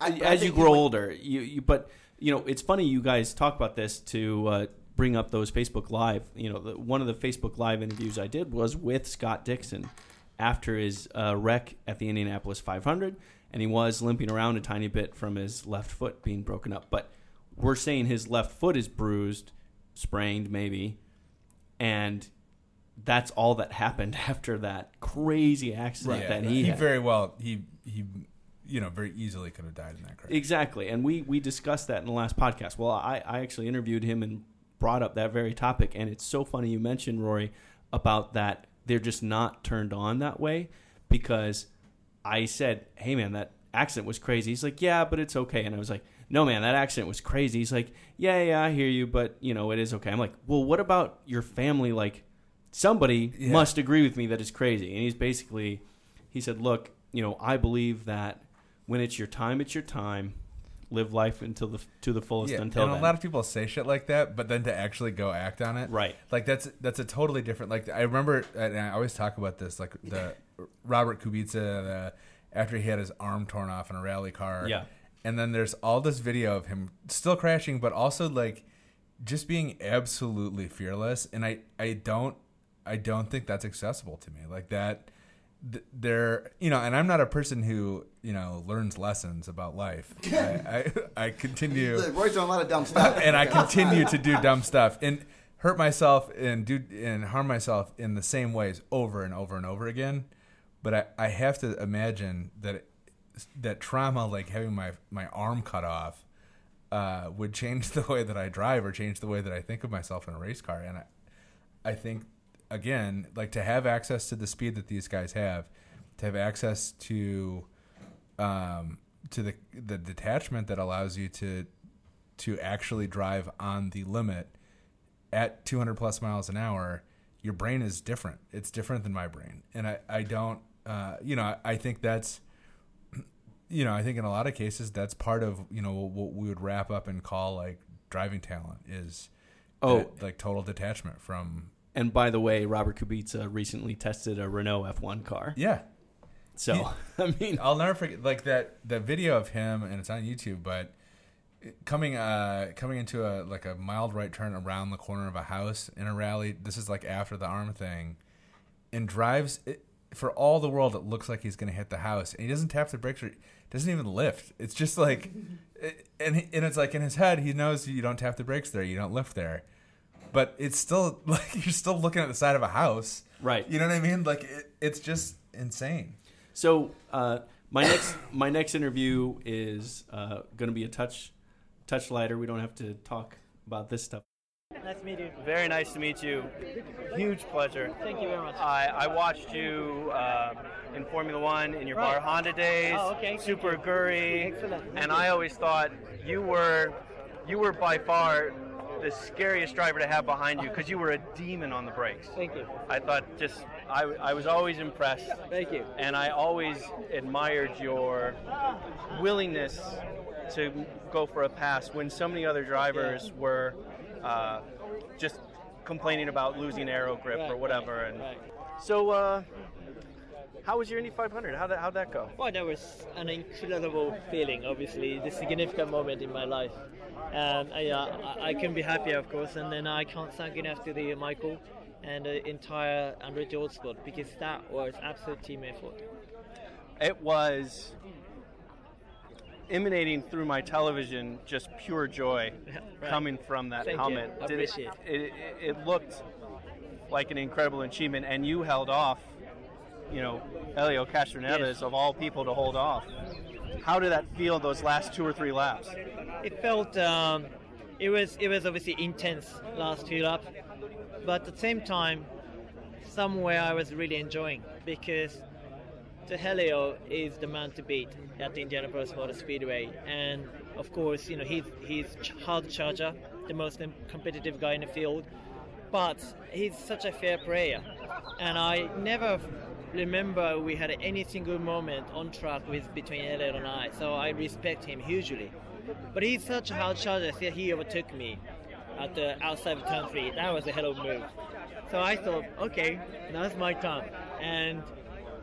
C: I- but I
B: as you grow
C: you-
B: older, you, you but you know it's funny you guys talk about this to uh, bring up those Facebook Live. You know, the, one of the Facebook Live interviews I did was with Scott Dixon after his uh, wreck at the Indianapolis 500, and he was limping around a tiny bit from his left foot being broken up. But we're saying his left foot is bruised, sprained maybe, and that's all that happened after that crazy accident that he,
A: he
B: had.
A: very well he he you know very easily could have died in that crash
B: Exactly, and we we discussed that in the last podcast. Well, I I actually interviewed him and brought up that very topic, and it's so funny you mentioned Rory about that they're just not turned on that way because I said, "Hey man, that accident was crazy." He's like, "Yeah, but it's okay." And I was like, "No man, that accident was crazy." He's like, "Yeah, yeah, I hear you, but you know, it is okay." I'm like, "Well, what about your family like somebody
A: Yeah.
B: must agree with me that it's crazy." And he's basically he said, "Look, you know, I believe that when it's your time, it's your time. Live life until the to the fullest
A: Yeah,
B: until
A: and
B: then."
A: a lot of people say shit like that, but then to actually go act on it,
B: Right.
A: Like that's that's a totally different. Like I remember, and I always talk about this, like the Robert Kubica, the, after he had his arm torn off in a rally car,
B: Yeah.
A: and then there's all this video of him still crashing, but also like just being absolutely fearless, and I I don't I don't think that's accessible to me, like that. th- There, you know, and I'm not a person who you know learns lessons about life. I, I I continue
C: Roy's doing a lot of dumb stuff.
A: and I continue to do dumb stuff and hurt myself and do and harm myself in the same ways over and over and over again. But I, I have to imagine that that trauma, like having my my arm cut off, uh, would change the way that I drive or change the way that I think of myself in a race car. And I, I think again, like to have access to the speed that these guys have, to have access to, um, to the the detachment that allows you to to actually drive on the limit at 200 plus miles an hour, your brain is different. It's different than my brain, and I I don't uh, you know I, I think that's you know I think in a lot of cases that's part of you know what we would wrap up and call like driving talent is
B: Oh.
A: that, like total detachment from
B: And by the way, Robert Kubica recently tested a Renault F1 car.
A: yeah
B: So,
A: Yeah.
B: I mean,
A: I'll never forget like that the video of him and it's on YouTube, but coming uh coming into a like a mild right turn around the corner of a house in a rally. This is like after the arm thing, and drives it, for all the world. It looks like he's going to hit the house, and he doesn't tap the brakes or doesn't even lift. It's just like, it, and he- and it's like in his head he knows you don't tap the brakes there, you don't lift there, but it's still like you're still looking at the side of a house,
B: Right.
A: You know what I mean? Like it, it's just insane.
B: So uh, my next my next interview is uh, going to be a touch touch lighter. We don't have to talk about this stuff.
I: Nice to meet you.
G: Very nice to meet you. Huge pleasure.
I: Thank you very much.
G: I, I watched you uh, in Formula One in your
I: Right.
G: Bar Honda days,
I: Oh, okay.
G: Super Aguri,
I: Excellent.
G: and I always thought you were you were by far the scariest driver to have behind you because you were a demon on the brakes.
I: Thank you.
G: I thought just I, I was always impressed,
I: Thank you.
G: and I always admired your willingness to go for a pass when so many other drivers were uh, just complaining about losing aero grip or whatever.
I: right,
G: And
I: right.
G: so, uh, how was your Indy 500? How that how'd that go?
I: Well, that was an incredible feeling. Obviously, the significant moment in my life, and I, uh, I couldn't be happier, of course. And then I can't thank enough to the Michael and the entire Andretti Autosport because that was absolute team effort.
G: It was emanating through my television just pure joy
I: Right.
G: coming from that
I: Thank you.
G: helmet.
I: I
G: Did it-
I: appreciate
G: it, it, it looked like an incredible achievement, and you held off. You know, Helio Castroneves
I: Yes.
G: of all people to hold off. How did that feel those last two or three laps?
I: It felt um, it was it was obviously intense last two laps, but at the same time, somewhere I was really enjoying because the Helio is the man to beat at the Indianapolis Motor Speedway, and of course, you know he's he's hard charger, the most competitive guy in the field, but he's such a fair player, and I never remember we had any single moment on track with between Helio and I, so I respect him hugely. But he's such a hard charger that he overtook me at the outside of three. That was a hell of a move. So I thought, okay, now's my time. And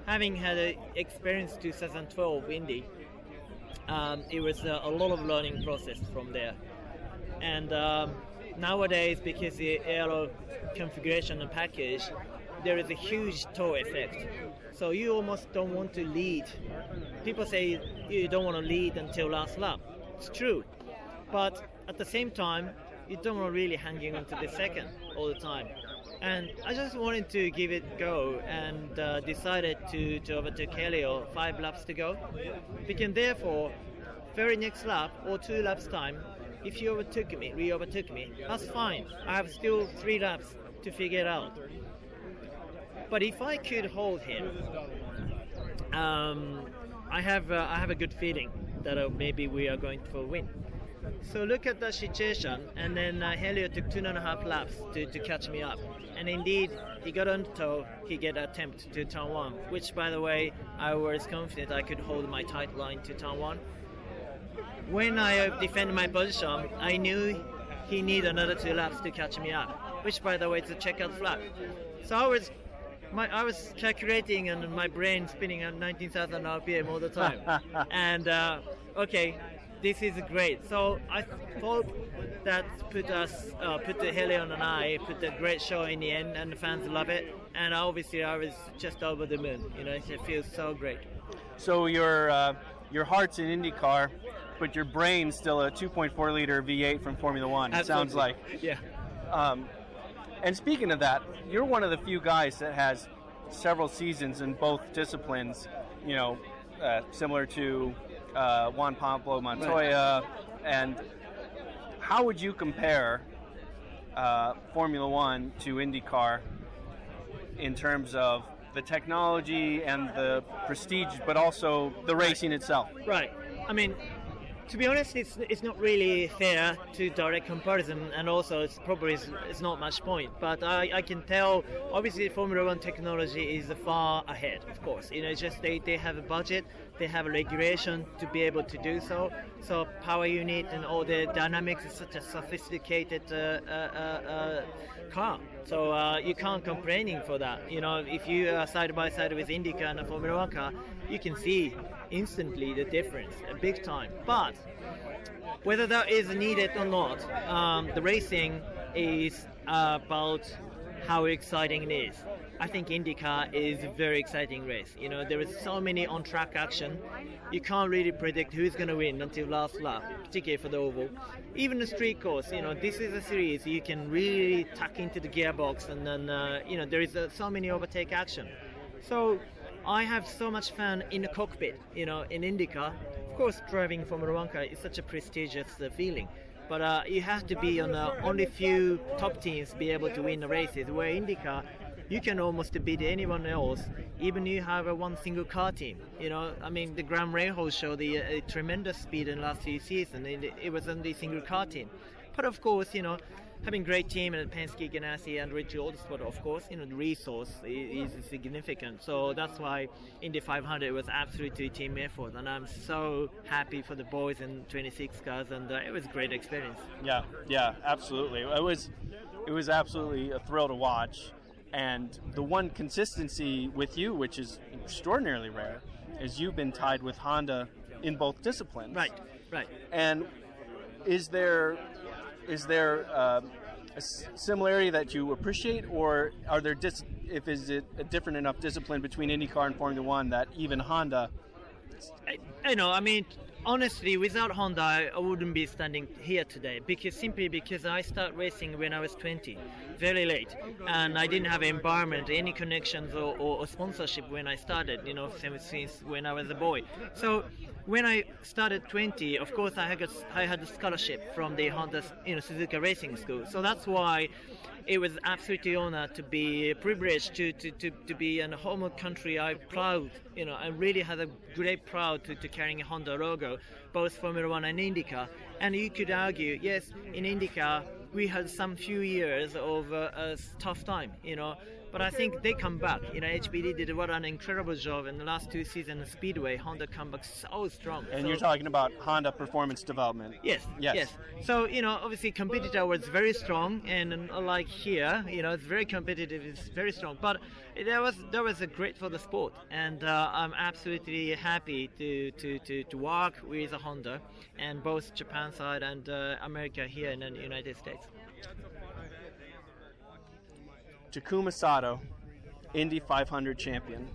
I: having had an experience 2012 Indy, um, it was a, a lot of learning process from there. And um, nowadays, because the aero configuration and package, there is a huge tow effect. So you almost don't want to lead. People say you don't want to lead until last lap. It's true, but at the same time, you don't want really hanging on to the second all the time. And I just wanted to give it go and uh, decided to, to overtake Helio five laps to go. Because therefore, very next lap or two laps time, if you overtook me, re-overtook me, that's fine. I have still three laps to figure out. But if I could hold him, um, I have uh, I have a good feeling that uh, maybe we are going for a win. So look at the situation, and then uh, Helio took two and a half laps to, to catch me up, and indeed he got on tow, He get attempt to turn one, which by the way I was confident I could hold my tight line to turn one. When I uh, defended my position, I knew he need another two laps to catch me up, which by the way is a checkout flag. So I was my, I was calculating and my brain spinning at 19,000 RPM all the time. and uh, okay, this is great. So I hope that put us, uh, put the Helio and I, put a great show in the end, and the fans love it. And obviously, I was just over the moon. You know, it feels so great.
G: So your uh, your heart's in IndyCar, but your brain's still a 2.4 liter V8 from Formula One. It sounds like.
I: Yeah.
G: Um, and speaking of that, you're one of the few guys that has several seasons in both disciplines. You know, uh, similar to uh, Juan Pablo Montoya. And how would you compare uh, Formula One to IndyCar in terms of the technology and the prestige, but also the racing itself?
I: Right. I mean, to be honest, it's, it's not really fair to direct comparison, and also it's probably it's, it's not much point. But I, I can tell, obviously, Formula One technology is far ahead. Of course, you know, it's just they, they have a budget, they have a regulation to be able to do so. So power unit and all the dynamics is such a sophisticated uh, uh, uh, uh, car. So uh, you can't complaining for that. You know, if you are side by side with IndyCar and a Formula One car, you can see instantly the difference, a big time. But whether that is needed or not, um, the racing is about how exciting it is. I think IndyCar is a very exciting race. You know, there is so many on-track action. You can't really predict who's going to win until last lap, particularly for the oval. Even the street course, you know, this is a series you can really tuck into the gearbox, and then uh, you know there is uh, so many overtake action. So I have so much fun in the cockpit, you know, in IndyCar. Of course, driving Formula One car is such a prestigious uh, feeling. But uh, you have to be on the only few top teams be able to win the races. Where IndyCar, you can almost beat anyone else, even you have a one single car team. You know, I mean, the Graham Rahal showed the uh, tremendous speed in last few seasons. It was only single car team. But of course, you know, having great team and Penske, Ganassi, and Andretti Autosport, of course, you know, the resource is, is significant. So that's why Indy 500 was absolutely team effort, and I'm so happy for the boys in 26 cars, and uh, it was a great experience.
G: Yeah, yeah, absolutely. It was, it was absolutely a thrill to watch. And the one consistency with you, which is extraordinarily rare, is you've been tied with Honda in both disciplines.
I: Right, right.
G: And is there is there uh, a similarity that you appreciate, or are there dis- if is it a different enough discipline between IndyCar and Formula One that even Honda?
I: I, I know. I mean, honestly, without Honda, I wouldn't be standing here today because simply because I started racing when I was 20, very late, and I didn't have environment, any connections or, or, or sponsorship when I started. You know, since, since when I was a boy. So when I started 20, of course, I had a, I had a scholarship from the Honda, you know, Suzuka Racing School. So that's why it was absolutely honor to be privileged to, to, to, to be in a home country. I'm proud, you know, I really had a great proud to, to carrying a Honda logo, both Formula One and IndyCar. And you could argue, yes, in IndyCar we had some few years of uh, a tough time, you know. But I think they come back. You know, HPD did what an incredible job in the last two seasons. Speedway, Honda come back so strong.
G: And
I: So-
G: you're talking about Honda Performance Development.
I: Yes,
G: Yes.
I: yes. So you know, obviously, competitor was very strong, and like here, you know, it's very competitive. It's very strong, but that was that was a great for the sport, and uh, I'm absolutely happy to, to, to, to work with Honda, and both Japan side and uh, America here in the United States.
G: Takuma Sato, Indy 500 champion.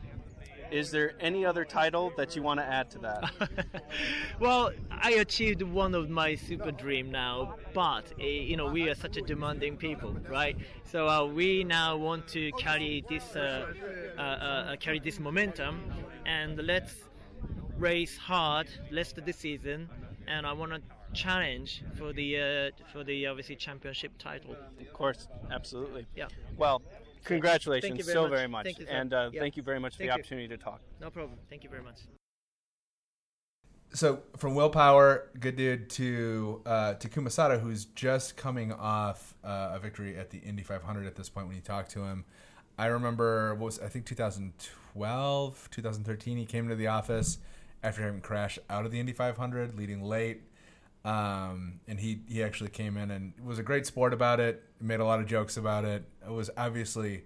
G: Is there any other title that you want to add to that?
I: well, I achieved one of my super dream now, but uh, you know we are such a demanding people, right? So uh, we now want to carry this uh, uh, uh, carry this momentum, and let's race hard rest of the season, and I want to challenge for the uh, for the obviously championship title.
G: Of course, absolutely.
I: Yeah.
G: Well, congratulations
I: Thank you very
G: so
I: much.
G: very much,
I: Thank you, sir.
G: and uh,
I: Yeah.
G: thank you very much for
I: Thank
G: the
I: you.
G: opportunity to talk.
I: No problem. Thank you very much.
A: So from Will Power, good dude, to uh, Takuma Sato, who's just coming off uh, a victory at the Indy 500 at this point. When you talk to him, I remember what was I think 2012, 2013. He came to the office after having crashed out of the Indy 500, leading late, um, and he he actually came in and was a great sport about it. Made a lot of jokes about it. It was obviously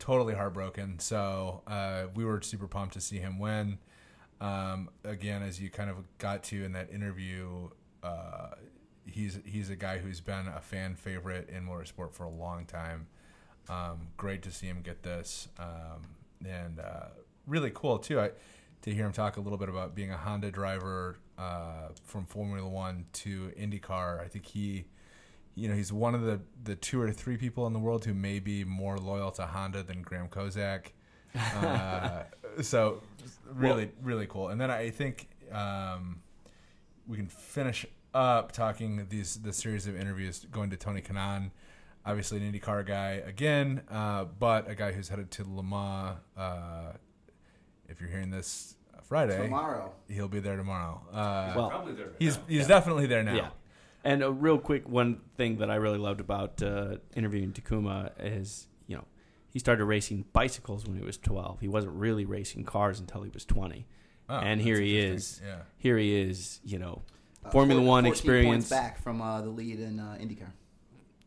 A: totally heartbroken. So uh, we were super pumped to see him win. Um, again, as you kind of got to in that interview, uh, he's he's a guy who's been a fan favorite in motorsport for a long time. Um, great to see him get this, um, and uh, really cool too. I, to hear him talk a little bit about being a Honda driver uh, from Formula One to IndyCar. I think he, you know, he's one of the the two or three people in the world who may be more loyal to Honda than Graham Kozak. Uh, so really, really cool. And then I think um, we can finish up talking these the series of interviews going to Tony Kanaan, obviously an IndyCar guy again, uh, but a guy who's headed to Le Mans. Uh, if you're hearing this Friday,
C: Tomorrow.
A: he'll be there tomorrow. Uh,
B: Well,
D: Probably there.
A: he's
D: now.
A: he's definitely there now.
B: Yeah. And a real quick one thing that I really loved about uh, interviewing Takuma is, you know, he started racing bicycles when he was 12. He wasn't really racing cars until he was 20.
A: Oh,
B: and here he is.
A: Yeah.
B: Here he is, you know,
C: Uh,
B: Formula
C: four-
B: One experience.
C: back from uh, the lead in uh, IndyCar.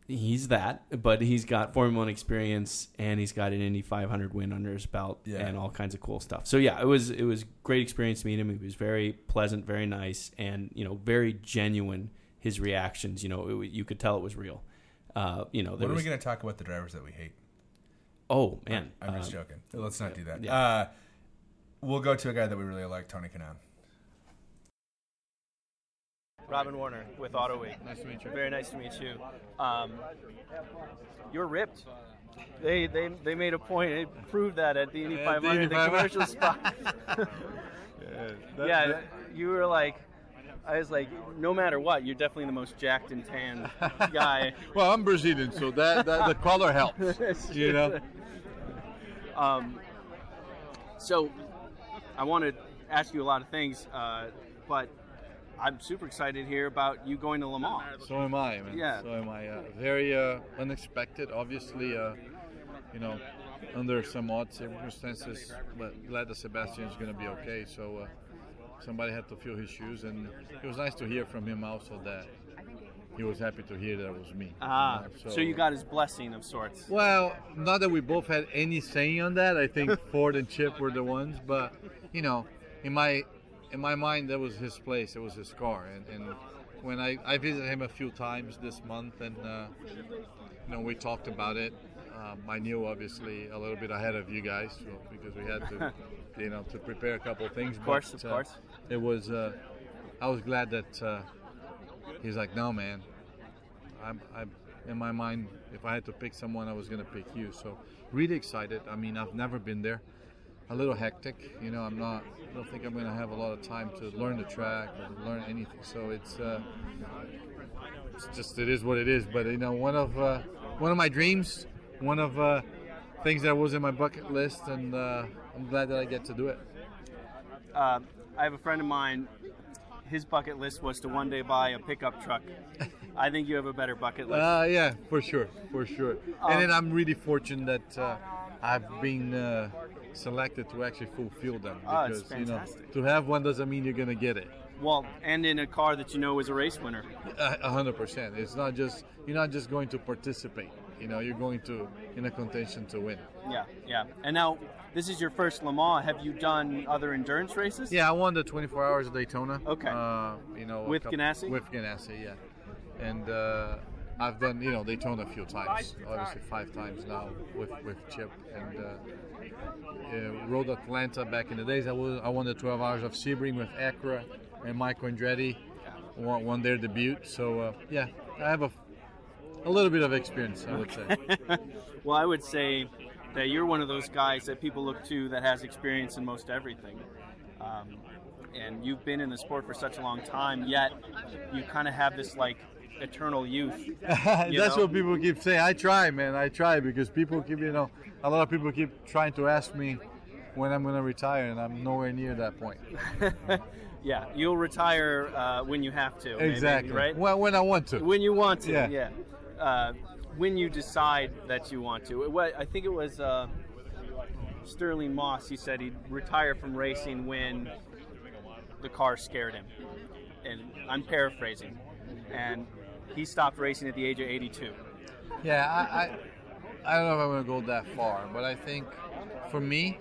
B: He's that, but he's got Formula One experience and he's got an Indy 500 win under his belt
A: Yeah.
B: and all kinds of cool stuff. So yeah, it was it was great experience to meet him. He was very pleasant, very nice, and you know very genuine. His reactions, you know, it, you could tell it was real. Uh, you know,
A: When are we going to talk about the drivers that we hate?
B: oh man,
A: I'm just
B: uh,
A: joking. Let's not do that.
B: yeah.
A: Uh, we'll go to a guy that we really like, Tony Kanaan.
G: Robin Warner with Auto Week.
H: Nice to meet you.
G: Very nice to meet you. Um, you're ripped. They, they they made a point. It proved that at the Indy
H: Yeah, at the
G: 500, the commercial spot.
H: Yeah,
G: yeah, you were like, I was like, no matter what, you're definitely the most jacked and tan guy.
H: well, I'm Brazilian, so that, that the color helps. You know.
G: Um, so, I want to ask you a lot of things, uh, but I'm super excited here about you going to Le Mans.
H: So am I, man.
G: Yeah.
H: So am I. Uh, very uh, unexpected, obviously. Uh, you know, under some odd circumstances, but glad that Sebastien is going to be okay. So uh, somebody had to fill his shoes, and it was nice to hear from him also that he was happy to hear that it was me.
G: Ah,
H: you know,
G: so you got his blessing of sorts.
H: Well, not that we both had any saying on that. I think Ford and Chip were the ones, but you know, in my in my mind, that was his place. It was his car, and, and when I I visited him a few times this month, and uh, you know, we talked about it. Um, I knew obviously a little bit ahead of you guys so, because we had to, you know, to prepare a couple of things. Of
G: course, of course.
H: It was. Uh, I was glad that uh, he's like, no, man. I'm, I'm in my mind. If I had to pick someone, I was gonna pick you. So really excited. I mean, I've never been there. A little hectic, you know. I'm not. I don't think I'm gonna have a lot of time to learn the track or learn anything. So it's. Uh, it's just it is what it is. But you know, one of uh, one of my dreams, one of uh, things that was in my bucket list, and uh, I'm glad that I get to do it.
G: Uh, I have a friend of mine. His bucket list was to one day buy a pickup truck. I think you have a better bucket list.
H: Uh, yeah, for sure, for sure.
G: Um,
H: and then I'm really fortunate that uh, I've been uh, selected to actually fulfill them
G: Oh, it's
H: because you know to have one doesn't mean you're gonna get it.
G: well, and in a car that you know is a race winner.
H: A a hundred percent. It's not just you're not just going to participate. You know, you're going to in a contention to win.
G: Yeah, yeah. And now this is your first Le Mans. Have you done other endurance races?
H: Yeah, I won the 24 hours of Daytona.
G: Okay.
H: Uh, you know,
G: With
H: couple-
G: Ganassi?
H: With Ganassi, yeah. And uh, I've done you know Daytona a few times, obviously five times now with with Chip and. Uh, uh, Road Atlanta back in the days. I, was, I won the 12 hours of Sebring with Acura and Michael Andretti. Won, won their debut. So uh, yeah, I have a, a little bit of experience, I would say.
G: well, I would say that you're one of those guys that people look to that has experience in most everything. Um, and you've been in the sport for such a long time, yet you kind of have this like eternal youth. you
H: That's
G: know?
H: what people keep saying. I try, man. I try because people keep, you know, a lot of people keep trying to ask me when I'm going to retire, and I'm nowhere near that point.
G: yeah, you'll retire uh, when you have to. maybe,
H: exactly.
G: right?
H: Well, when I want to.
G: When you want to,
H: Yeah.
G: yeah. Uh, when you decide that you want to. I think it was uh, Stirling Moss. He said he'd retire from racing when the car scared him, and I'm paraphrasing. And he stopped racing at the age of 82.
H: Yeah, I, I, I don't know if I'm going to go that far, but I think for me,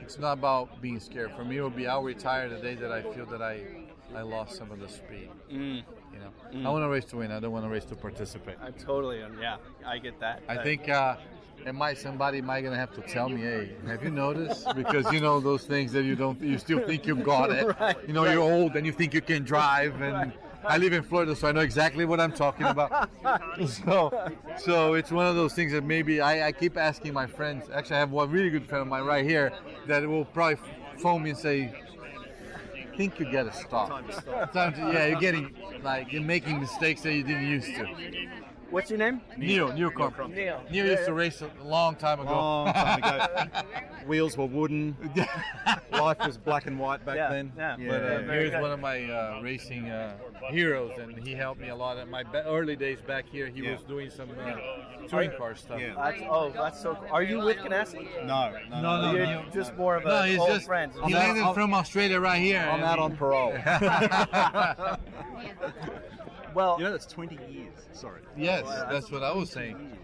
H: it's not about being scared. For me, it would be I'll retire the day that I feel that I, I lost some of the speed.
G: Mm.
H: You know,
G: Mm.
H: I want to race to win. I don't want to race to participate.
G: I totally, yeah, I get that.
H: I think uh, it might somebody might gonna have to tell me, hey, have you noticed? Because you know those things that you don't, you still think you've got it.
G: Right,
H: you know,
G: right.
H: you're old and you think you can drive, and I live in Florida, so I know exactly what I'm talking about. so, so it's one of those things that maybe I, I keep asking my friends. Actually, I have one really good friend of mine right here that will probably phone me and say. I think you gotta stop.
G: Time to stop.
H: Time to- yeah, you're getting like you're making mistakes that you didn't used to.
G: What's your name?
H: Neil, Neil Crump.
I: Neil.
H: Neil used to race a long time ago.
J: Long time ago. Wheels were wooden. Life was black and white back
H: Yeah,
J: then.
H: yeah. But uh, here's one of my uh, racing uh, heroes, and he helped me a lot. In my be- early days back here, he
J: Yeah.
H: was doing some uh, touring car stuff.
G: That's, oh, that's so cool. Are you with Ganassi?
J: No, no,
H: No, no,
G: You're
H: no.
G: just more of a
H: No, he's
G: old
H: just
G: friend.
H: he landed from Australia right here.
J: I'm out on parole.
G: well,
J: you know that's 20 years. Sorry.
H: Yes, that's what I was saying.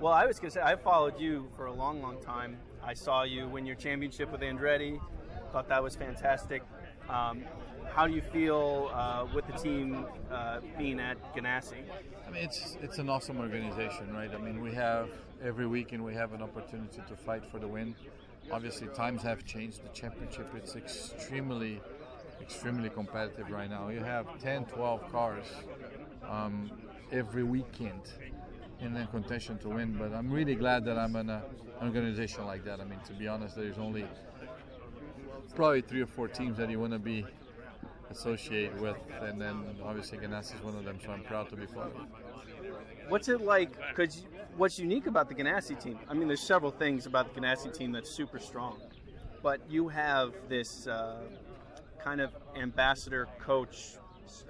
G: Well, I was going to say, I followed you for a long, long time. I saw you win your championship with Andretti. Thought that was fantastic. Um, how do you feel uh, with the team uh, being at Ganassi?
H: I mean, it's it's an awesome organization, right? I mean, we have every weekend we have an opportunity to fight for the win. Obviously, times have changed. The championship it's extremely, extremely competitive right now. You have 10, 12 cars um, every weekend in the contention to win. But I'm really glad that I'm in an organization like that. I mean, to be honest, there's only probably three or four teams that you want to be associated with, and then obviously Ganassi is one of them. So I'm proud to be part of it.
G: What's it like? Because what's unique about the Ganassi team? I mean, there's several things about the Ganassi team that's super strong, but you have this uh, kind of ambassador coach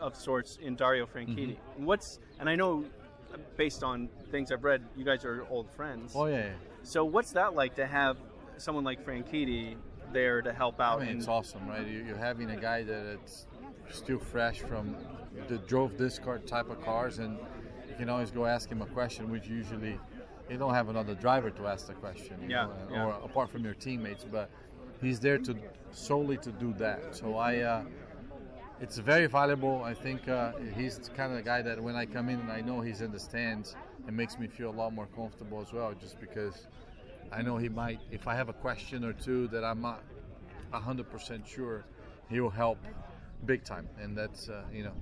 G: of sorts in Dario Franchitti.
H: Mm-hmm.
G: What's and I know based on things I've read, you guys are old friends.
H: Oh yeah. yeah.
G: So what's that like to have someone like Franchitti there to help out?
H: I mean, it's awesome, right? You- You're having a guy that it's still fresh from the drove this car type of cars, and you can always go ask him a question, which usually you don't have another driver to ask the question, you
G: Yeah,
H: know,
G: yeah.
H: or apart from your teammates. But he's there to solely to do that. So I, uh, it's very valuable. I think uh, he's the kind of guy that when I come in and I know he's in the stands, it makes me feel a lot more comfortable as well, just because I know he might, if I have a question or two that I'm not 100% sure, he will help big time. And that's, uh, you know,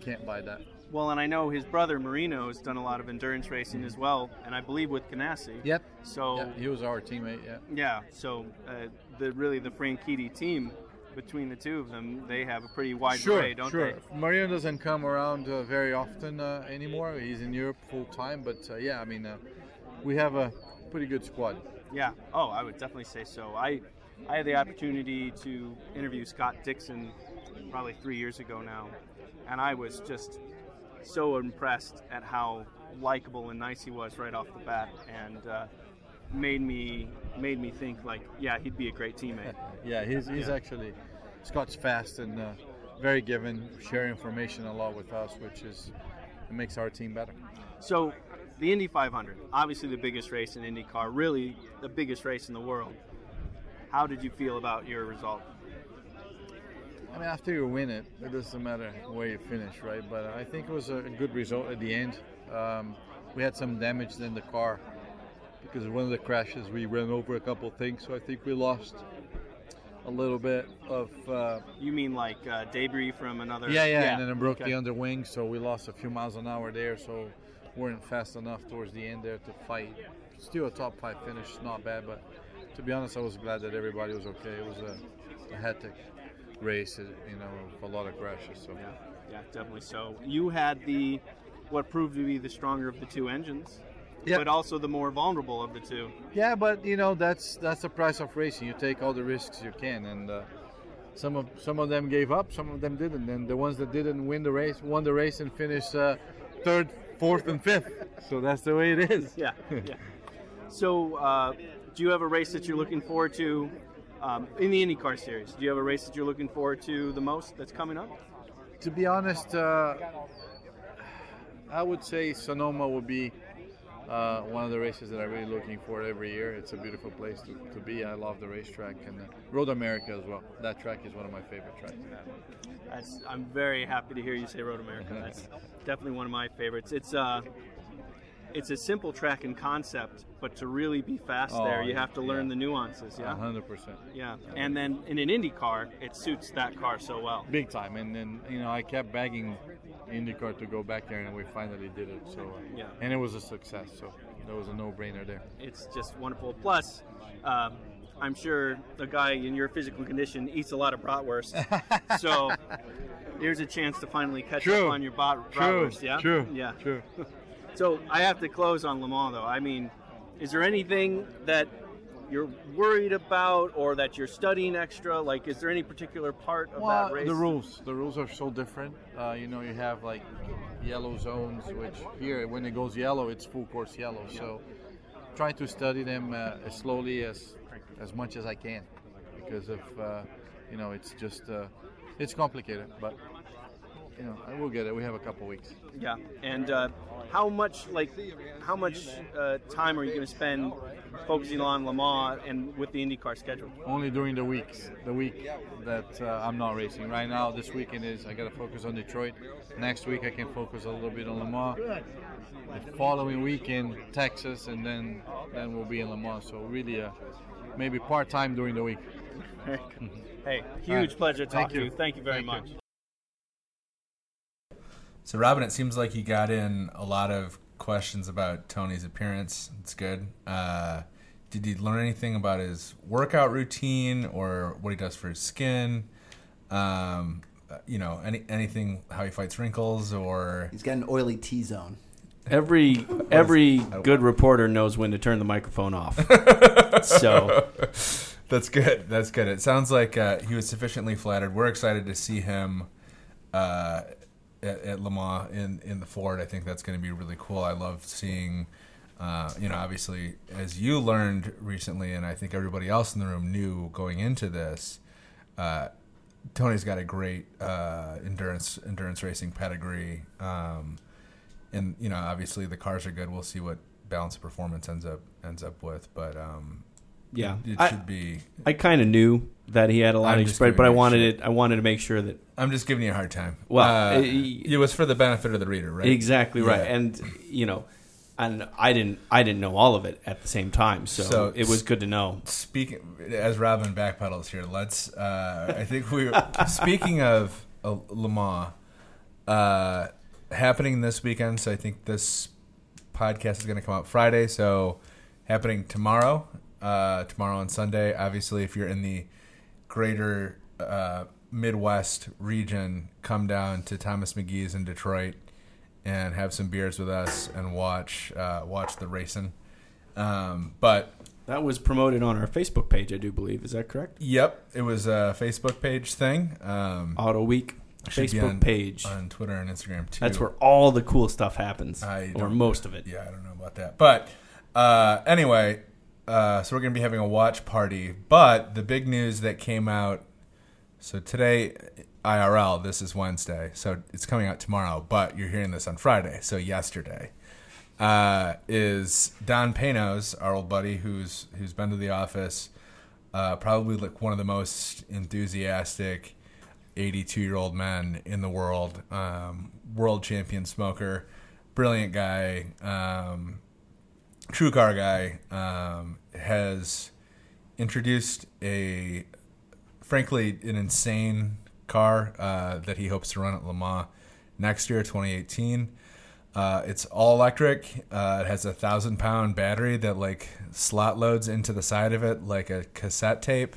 H: can't buy that.
G: Well, and I know his brother Marino has done a lot of endurance racing as well, and I believe with Ganassi.
H: Yep.
G: So
H: Yeah, he was our teammate, yeah.
G: Yeah, so uh, the really the Franchitti team between the two of them, they have a pretty wide
H: sure,
G: array, don't
H: sure.
G: they?
H: Marino doesn't come around uh, very often uh, anymore. He's in Europe full time, but uh, yeah, I mean, uh, we have a pretty good squad.
G: Yeah. Oh, I would definitely say so. I I had the opportunity to interview Scott Dixon probably three years ago now, and I was just so impressed at how likable and nice he was right off the bat, and uh, made me made me think like, yeah, he'd be a great teammate.
H: Yeah, he's, he's
G: Yeah.
H: actually Scott's fast and uh, very given, share information a lot with us, which is it makes our team better.
G: So, the Indy 500, obviously the biggest race in IndyCar, really the biggest race in the world. How did you feel about your result?
H: I mean, after you win it, it doesn't matter where you finish, right? But I think it was a good result at the end. Um, we had some damage in the car because of one of the crashes. We ran over a couple things, so I think we lost a little bit of. Uh,
G: You mean like uh, debris from another?
H: yeah, yeah, and then it broke
G: okay.
H: the underwing, so we lost a few miles an hour there. So weren't fast enough towards the end there to fight. Still a top five finish, not bad, but to be honest, I was glad that everybody was okay. It was a, a hectic race, uh, you know, with a lot of crashes. So
G: Yeah, definitely so. You had the what proved to be the stronger of the two engines,
H: Yeah.
G: but also the more vulnerable of the two.
H: Yeah, but you know that's that's the price of racing. You take all the risks you can, and uh, some of some of them gave up, some of them didn't, and the ones that didn't win the race won the race and finished uh, third, fourth, and fifth. So that's the way it is.
G: Yeah, yeah. So, uh, do you have a race that you're looking forward to um, in the IndyCar series? Do you have a race that you're looking forward to the most that's coming up?
H: To be honest, uh, I would say Sonoma would be uh, one of the races that I'm really looking for every year. It's a beautiful place to, to be. I love the racetrack and uh, Road America as well. That track is one of my favorite tracks.
G: That's, I'm very happy to hear you say Road America. That's definitely one of my favorites. It's uh, it's a simple track in concept, but to really be fast
H: Oh,
G: there, you have to learn
H: yeah.
G: the nuances. Yeah,
H: hundred percent.
G: yeah. And then in an Indy car, it suits that car so well.
H: Big time, and then you know I kept begging IndyCar to go back there, and we finally did it. So uh,
G: Yeah.
H: and it was a success. So there was a no-brainer there.
G: It's just wonderful. Plus, um, I'm sure the guy in your physical condition eats a lot of bratwurst. so here's a chance to finally catch
H: True.
G: up on your brat-
H: True.
G: bratwurst. Yeah.
H: True.
G: Yeah.
H: True.
G: So I have to close on Le Mans, though. I mean, is there anything that you're worried about or that you're studying extra? Like, is there any particular part of
H: Well,
G: that race?
H: the rules. The rules are so different. Uh, you know, you have like yellow zones, which here, when it goes yellow, it's full course yellow. So, try to study them uh, as slowly as as much as I can, because of uh, you know, it's just uh, it's complicated, but you know, I will get it. We have a couple weeks.
G: Yeah, and uh, how much like how much uh, time are you going to spend focusing on Le Mans and with the IndyCar schedule?
H: Only during the weeks, the week that uh, I'm not racing. Right now, this weekend is I got to focus on Detroit. Next week I can focus a little bit on Le Mans. The following weekend, Texas, and then then we'll be in Le Mans. So really, uh, maybe part time during the week.
G: hey, huge
H: right.
G: pleasure talking to
H: you.
G: Thank you very
H: Thank you.
G: Much.
A: So, Robin, it seems like you got in a lot of questions about Tony's appearance. It's good. Uh, did you learn anything about his workout routine or what he does for his skin? Um, uh, you know, any anything how he fights wrinkles or
C: He's got an oily T zone.
B: Every every good reporter knows when to turn the microphone off. so
A: That's good. That's good. It sounds like uh, he was sufficiently flattered. We're excited to see him uh, at, at Le Mans in, in the Ford. I think that's going to be really cool. I love seeing, uh, you know, obviously, as you learned recently, and I think everybody else in the room knew going into this, uh, Tony's got a great uh, endurance endurance racing pedigree. Um, and you know, obviously, the cars are good. We'll see what balance of performance ends up ends up with, but um,
B: yeah,
A: it
B: I-
A: should be.
B: I kind of knew that he had a lot
A: I'm
B: of spread, but I wanted it. I wanted to make sure that
A: I'm just giving you a hard time.
B: Well,
A: Uh,
B: it-
A: it was for the benefit of the reader, right?
B: Exactly right.
A: Yeah.
B: And you know, and I didn't I didn't know all of it at the same time, so,
A: So,
B: it was good to know.
A: Speaking as Robin backpedals here, let's. Uh, I think we. speaking of uh, Le Mans, uh, happening this weekend. So I think this podcast is going to come out Friday. So happening tomorrow, uh, tomorrow and Sunday. Obviously, if you're in the greater uh, Midwest region, come down to Thomas Magee's in Detroit and have some beers with us and watch uh, watch the racing. Um, but
B: That was promoted on our Facebook page, I do believe. Is that correct?
A: Yep, it was a Facebook page thing. Um,
B: Auto Week Facebook
A: on-
B: page.
A: on Twitter and Instagram too.
B: That's where all the cool stuff happens,
A: I
B: or most of it.
A: Yeah, I don't know about that, but uh, anyway, uh, so we're gonna be having a watch party. But the big news that came out. So today, IRL. This is Wednesday, so it's coming out tomorrow. But you're hearing this on Friday, so yesterday. Uh, is Don Panoz, our old buddy, who's who's been to the office, uh, probably like one of the most enthusiastic 82 year old men in the world, um, world champion smoker, brilliant guy, um, true car guy, um, has introduced a frankly an insane car uh, that he hopes to run at Le Mans next year, 2018. Uh, it's all electric. Uh, it has a thousand pound battery that like slot loads into the side of it like a cassette tape.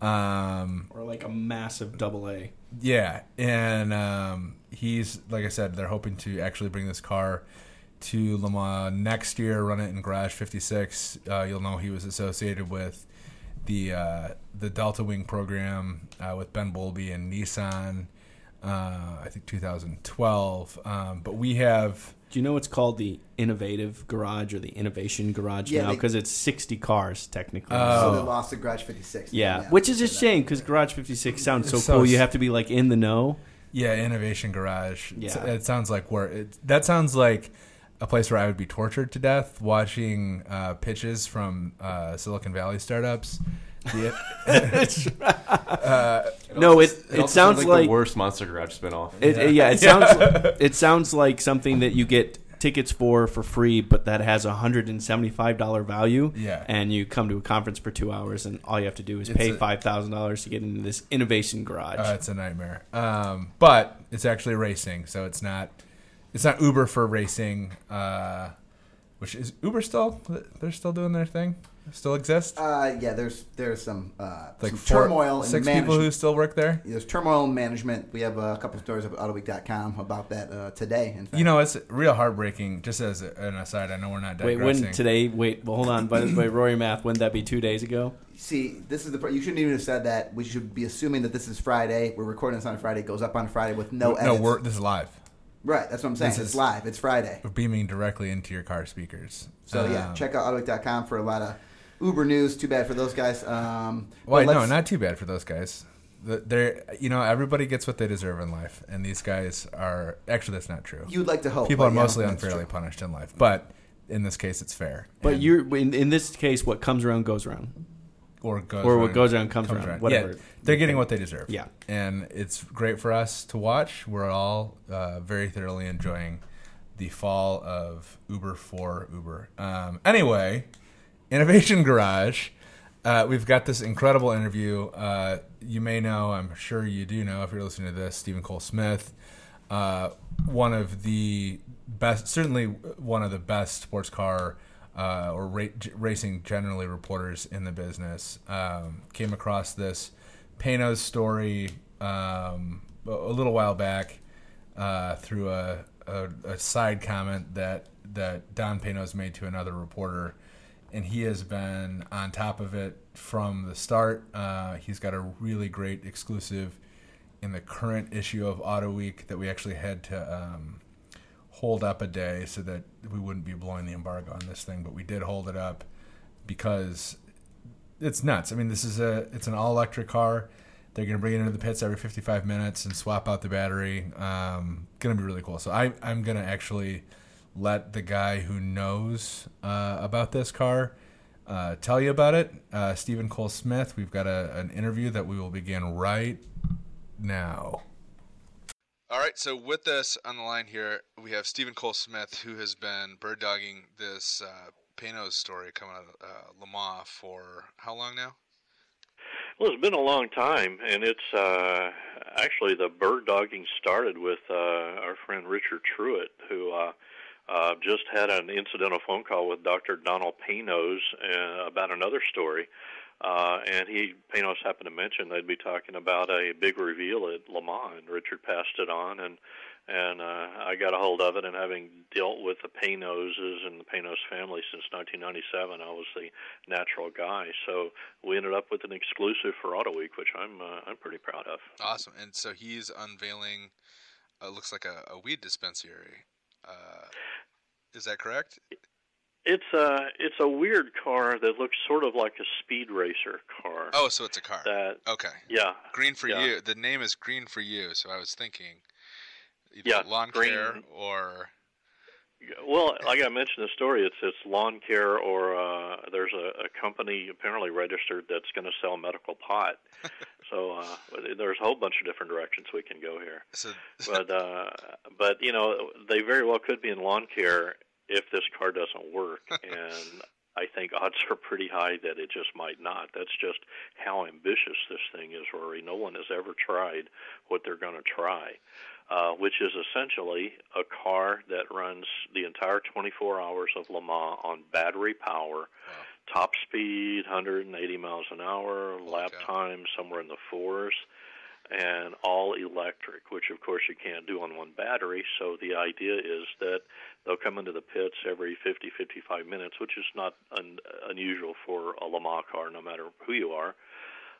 A: Um,
B: or like a massive double A.
A: yeah, and um, he's like I said, they're hoping to actually bring this car to Le Mans next year, run it in Garage 56. Uh, you'll know he was associated with the uh, the Delta Wing program uh, with Ben Bowlby and Nissan. Uh, I think 2012. Um, but we have
B: Do you know what's called the innovative garage or the innovation garage
C: Yeah,
B: now? Because it's 60 cars technically.
C: So they
A: Oh.
C: lost to Garage 56.
B: yeah, which is a shame because Garage 56 sounds so
A: It's so
B: cool. You have to be like in the know.
A: Yeah, Innovation Garage.
B: Yeah.
A: it sounds like where it, that sounds like a place where I would be tortured to death watching uh, pitches from uh, Silicon Valley startups. The- uh,
B: No, it
D: It
B: it,
D: also
B: sounds
D: like,
B: like
D: the worst Monster Garage spinoff.
B: It, it- yeah, it sounds it sounds like something that you get tickets for for free, but that has a hundred and seventy five dollar value.
A: Yeah.
B: and you come to a conference for two hours, and all you have to do is
A: It's
B: pay
A: a-
B: five thousand dollars to get into this innovation garage.
A: uh, it's a nightmare. Um, but it's actually racing, so it's not it's not Uber for racing. Uh, which is Uber still? They're still doing their thing. Still exist.
C: Uh, yeah, there's there's some uh,
A: like
C: some
A: four-
C: turmoil
A: six
C: the
A: people who still work there.
C: There's turmoil in management. We have a couple stories up at AutoWeek.com about that uh, today. In fact.
A: You know, it's real heartbreaking. Just as an aside, I know we're not
B: wait,
A: digressing.
B: when today? Wait, well, hold on. By the way, Rory Math, wouldn't that be two days ago?
C: See, this is the. pr- You shouldn't even have said that. We should be assuming that this is Friday. We're recording this on a Friday. It goes up on a Friday with no
A: no,
C: edits.
A: we're this is live.
C: Right. That's what I'm saying.
A: This
C: It's
A: is-
C: live. It's Friday.
A: We're beaming directly into your car speakers.
C: So yeah,
A: Um,
C: check out AutoWeek.com for a lot of Uber news. Too bad for those guys. Um, but
A: Well, no,
C: let's-
A: not too bad for those guys. The- They're, you know, everybody gets what they deserve in life, and these guys are actually that's not true.
C: You'd like to hope.
A: People
C: but
A: are
C: yeah,
A: mostly
C: that's
A: unfairly
C: true.
A: punished in life, but in this case, it's fair.
B: But
A: And-
B: you're in, in this case, what comes around goes around.
A: Or goes
B: or what
A: around-
B: goes around comes around, whatever.
A: Yeah, they're getting what they deserve.
B: Yeah.
A: and it's great for us to watch. We're all uh, very thoroughly enjoying the fall of Uber for Uber. Um, anyway, Innovation Garage. Uh, we've got this incredible interview. Uh, you may know, I'm sure you do know, if you're listening to this, Steven Cole Smith, uh, one of the best, certainly one of the best sports car uh, or ra- racing generally reporters in the business. Um, came across this Panoz story um, a little while back uh, through a, a, a side comment that that Don Panoz made to another reporter, and he has been on top of it from the start. Uh, he's got a really great exclusive in the current issue of Auto Week that we actually had to um, hold up a day so that we wouldn't be blowing the embargo on this thing, but we did hold it up because it's nuts. I mean, this is a it's an all electric car. They're going to bring it into the pits every 55 minutes and swap out the battery. Um, going to be really cool. So I, I'm going to actually let the guy who knows uh, about this car uh, tell you about it. Uh, Steven Cole Smith. We've got a, an interview that we will begin right now. All right, so with us on the line here, we have Steven Cole Smith, who has been bird dogging this uh, Panoz story coming out of uh, Le Mans for how long now?
K: Well, it's been a long time, and it's uh, actually the bird dogging started with uh, our friend Richard Truett, who uh, uh, just had an incidental phone call with Dr. Donald Panoz uh, about another story. Uh, and he, Panoz happened to mention they'd be talking about a big reveal at Le Mans, Richard passed it on, and and uh, I got a hold of it. And having dealt with the Panozes and the Panoz family since 1997, I was the natural guy. So we ended up with an exclusive for Auto Week, which I'm uh, I'm pretty proud of.
A: Awesome. And so he's unveiling, uh, looks like a, a weed dispensary. Uh, is that correct?
K: It's a it's a weird car that looks sort of like a speed racer car.
A: Oh, so it's a car.
K: That
A: Okay.
K: yeah.
A: Green for
K: yeah.
A: you. The name is Green for you. So I was thinking either
K: Yeah,
A: lawn
K: green.
A: care or
K: Well, like I mentioned in the story, it's it's lawn care or uh, there's a, a company apparently registered that's going to sell medical pot. so uh, there's a whole bunch of different directions we can go here.
A: so
K: But uh, but you know they very well could be in lawn care if this car doesn't work, and I think odds are pretty high that it just might not. That's just how ambitious this thing is, Rory. No one has ever tried what they're going to try uh, which is essentially a car that runs the entire 24 hours of Le Mans on battery power top speed 180 miles an hour, lap time somewhere in the fours, and all electric, which of course you can't do on one battery. So the idea is that they'll come into the pits every 50, 55 minutes, which is not un- unusual for a Le Mans car, no matter who you are.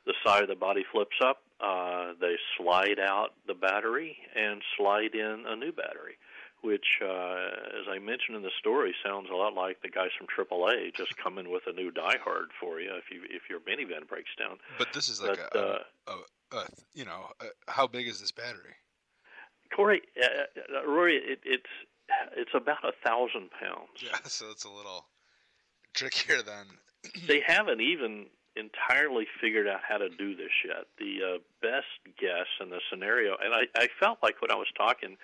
K: The side of the body flips up. Uh, they slide out the battery and slide in a new battery which, uh, as I mentioned in the story, sounds a lot like the guys from AAA just coming with a new diehard for you if you if your minivan breaks down.
L: But this is like
K: But,
L: a,
K: uh,
L: a, a, a, you know, how big is this battery?
K: Corey, uh, uh, Rory, it, it's it's about a thousand pounds.
L: Yeah, so it's a little trickier than.
K: they haven't even entirely figured out how to do this yet. The uh, best guess in the scenario, and I, I felt like when I was talking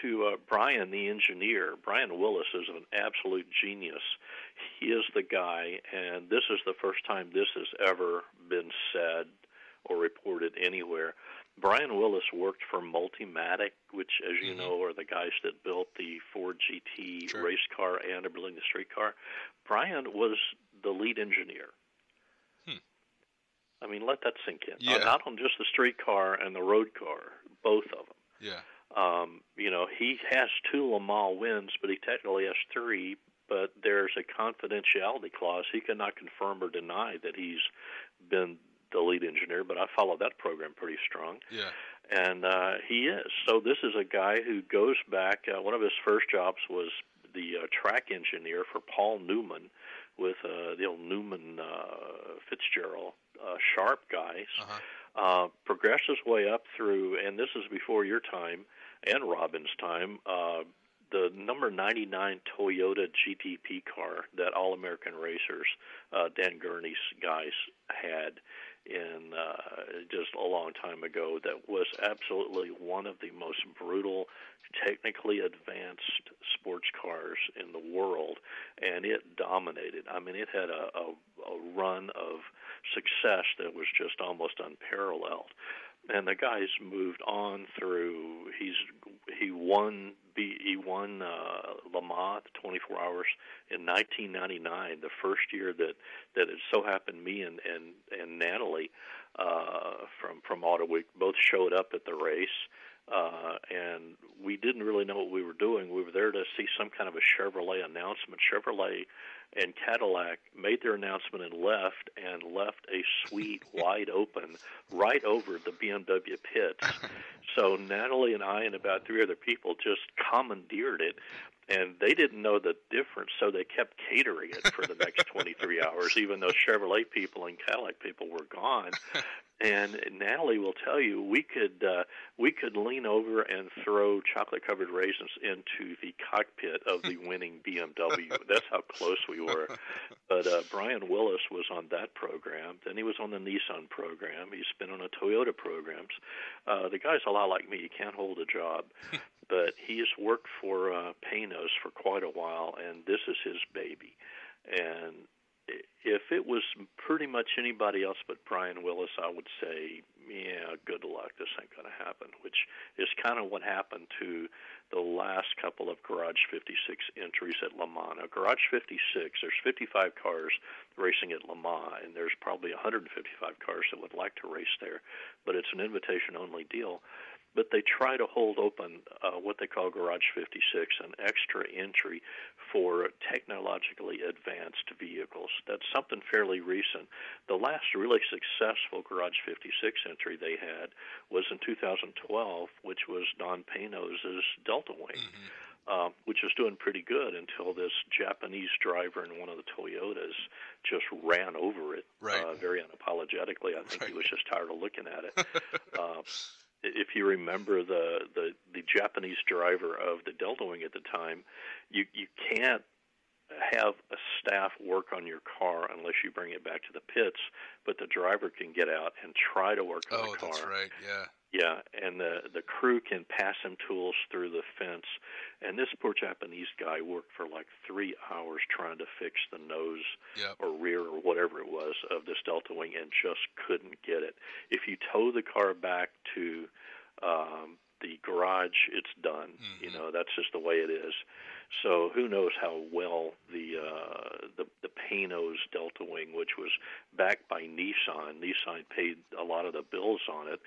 K: to uh, Brian, the engineer, Brian Willis is an absolute genius. He is the guy, and this is the first time this has ever been said or reported anywhere. Brian Willis worked for Multimatic, which, as you know, are the guys that built the Ford GT race car and are building the street car. Brian was the lead engineer. I mean, let that sink in. Uh, not on just the street car and the road car, both of them.
L: Yeah.
K: Um, you know, he has two Le Mans wins, but he technically has three. But there's a confidentiality clause. He cannot confirm or deny that he's been the lead engineer. But I follow that program pretty strong
L: Yeah.
K: and uh, he is. So this is a guy who goes back. Uh, one of his first jobs was the uh, track engineer for Paul Newman with uh, the old Newman uh, Fitzgerald uh, Sharp guys. Uh, progressed his way up through, and this is before your time and Robin's time. Uh, the number 99 Toyota GTP car that All American Racers, uh, Dan Gurney's guys had in uh, just a long time ago that was absolutely one of the most brutal, technically advanced sports cars in the world, and it dominated. I mean, it had a, a, a run of success that was just almost unparalleled. And the guy's moved on through. He's he won B, he won uh, Le Mans 24 Hours in 1999, the first year that that it so happened me and and and Natalie uh, from from Auto Week both showed up at the race. Uh, and we didn't really know what we were doing. We were there to see some kind of a Chevrolet announcement. Chevrolet and Cadillac made their announcement and left, and left a suite wide open right over the BMW pits. So Natalie and I and about three other people just commandeered it, and they didn't know the difference, so they kept catering it for the next 23 hours, even though Chevrolet people and Cadillac people were gone. And Natalie will tell you we could uh, we could lean over and throw chocolate covered raisins into the cockpit of the winning BMW. That's how close we were. But uh, Brian Willis was on that program. Then he was on the Nissan program. He's been on the Toyota programs. Uh, the guy's a lot like me. He can't hold a job, but he has worked for uh, Panoz for quite a while, and this is his baby. And if it was pretty much anybody else but Brian Willis, I would say, yeah, good luck. This ain't going to happen, which is kind of what happened to the last couple of Garage 56 entries at Le Mans. Now, Garage 56, there's 55 cars racing at Le Mans, and there's probably 155 cars that would like to race there, but it's an invitation only deal but they try to hold open uh, what they call Garage 56, an extra entry for technologically advanced vehicles. That's something fairly recent. The last really successful Garage 56 entry they had was in 2012, which was Don Panoz' Delta Wing. Uh, which was doing pretty good until this Japanese driver in one of the Toyotas just ran over it uh, very unapologetically. I think he was just tired of looking at it. uh, if you remember the, the the Japanese driver of the Delta Wing at the time, you you can't have a staff work on your car unless you bring it back to the pits, but the driver can get out and try to work on
L: Oh,
K: the car.
L: Oh, that's right. Yeah.
K: Yeah, and the the crew can pass him tools through the fence. And this poor Japanese guy worked for like three hours trying to fix the nose
L: Yep.
K: or rear or whatever it was of this Delta Wing and just couldn't get it. If you tow the car back to um, the garage, it's done. You know, that's just the way it is. So who knows how well the uh, the the Panoz Delta Wing, which was backed by Nissan, Nissan paid a lot of the bills on it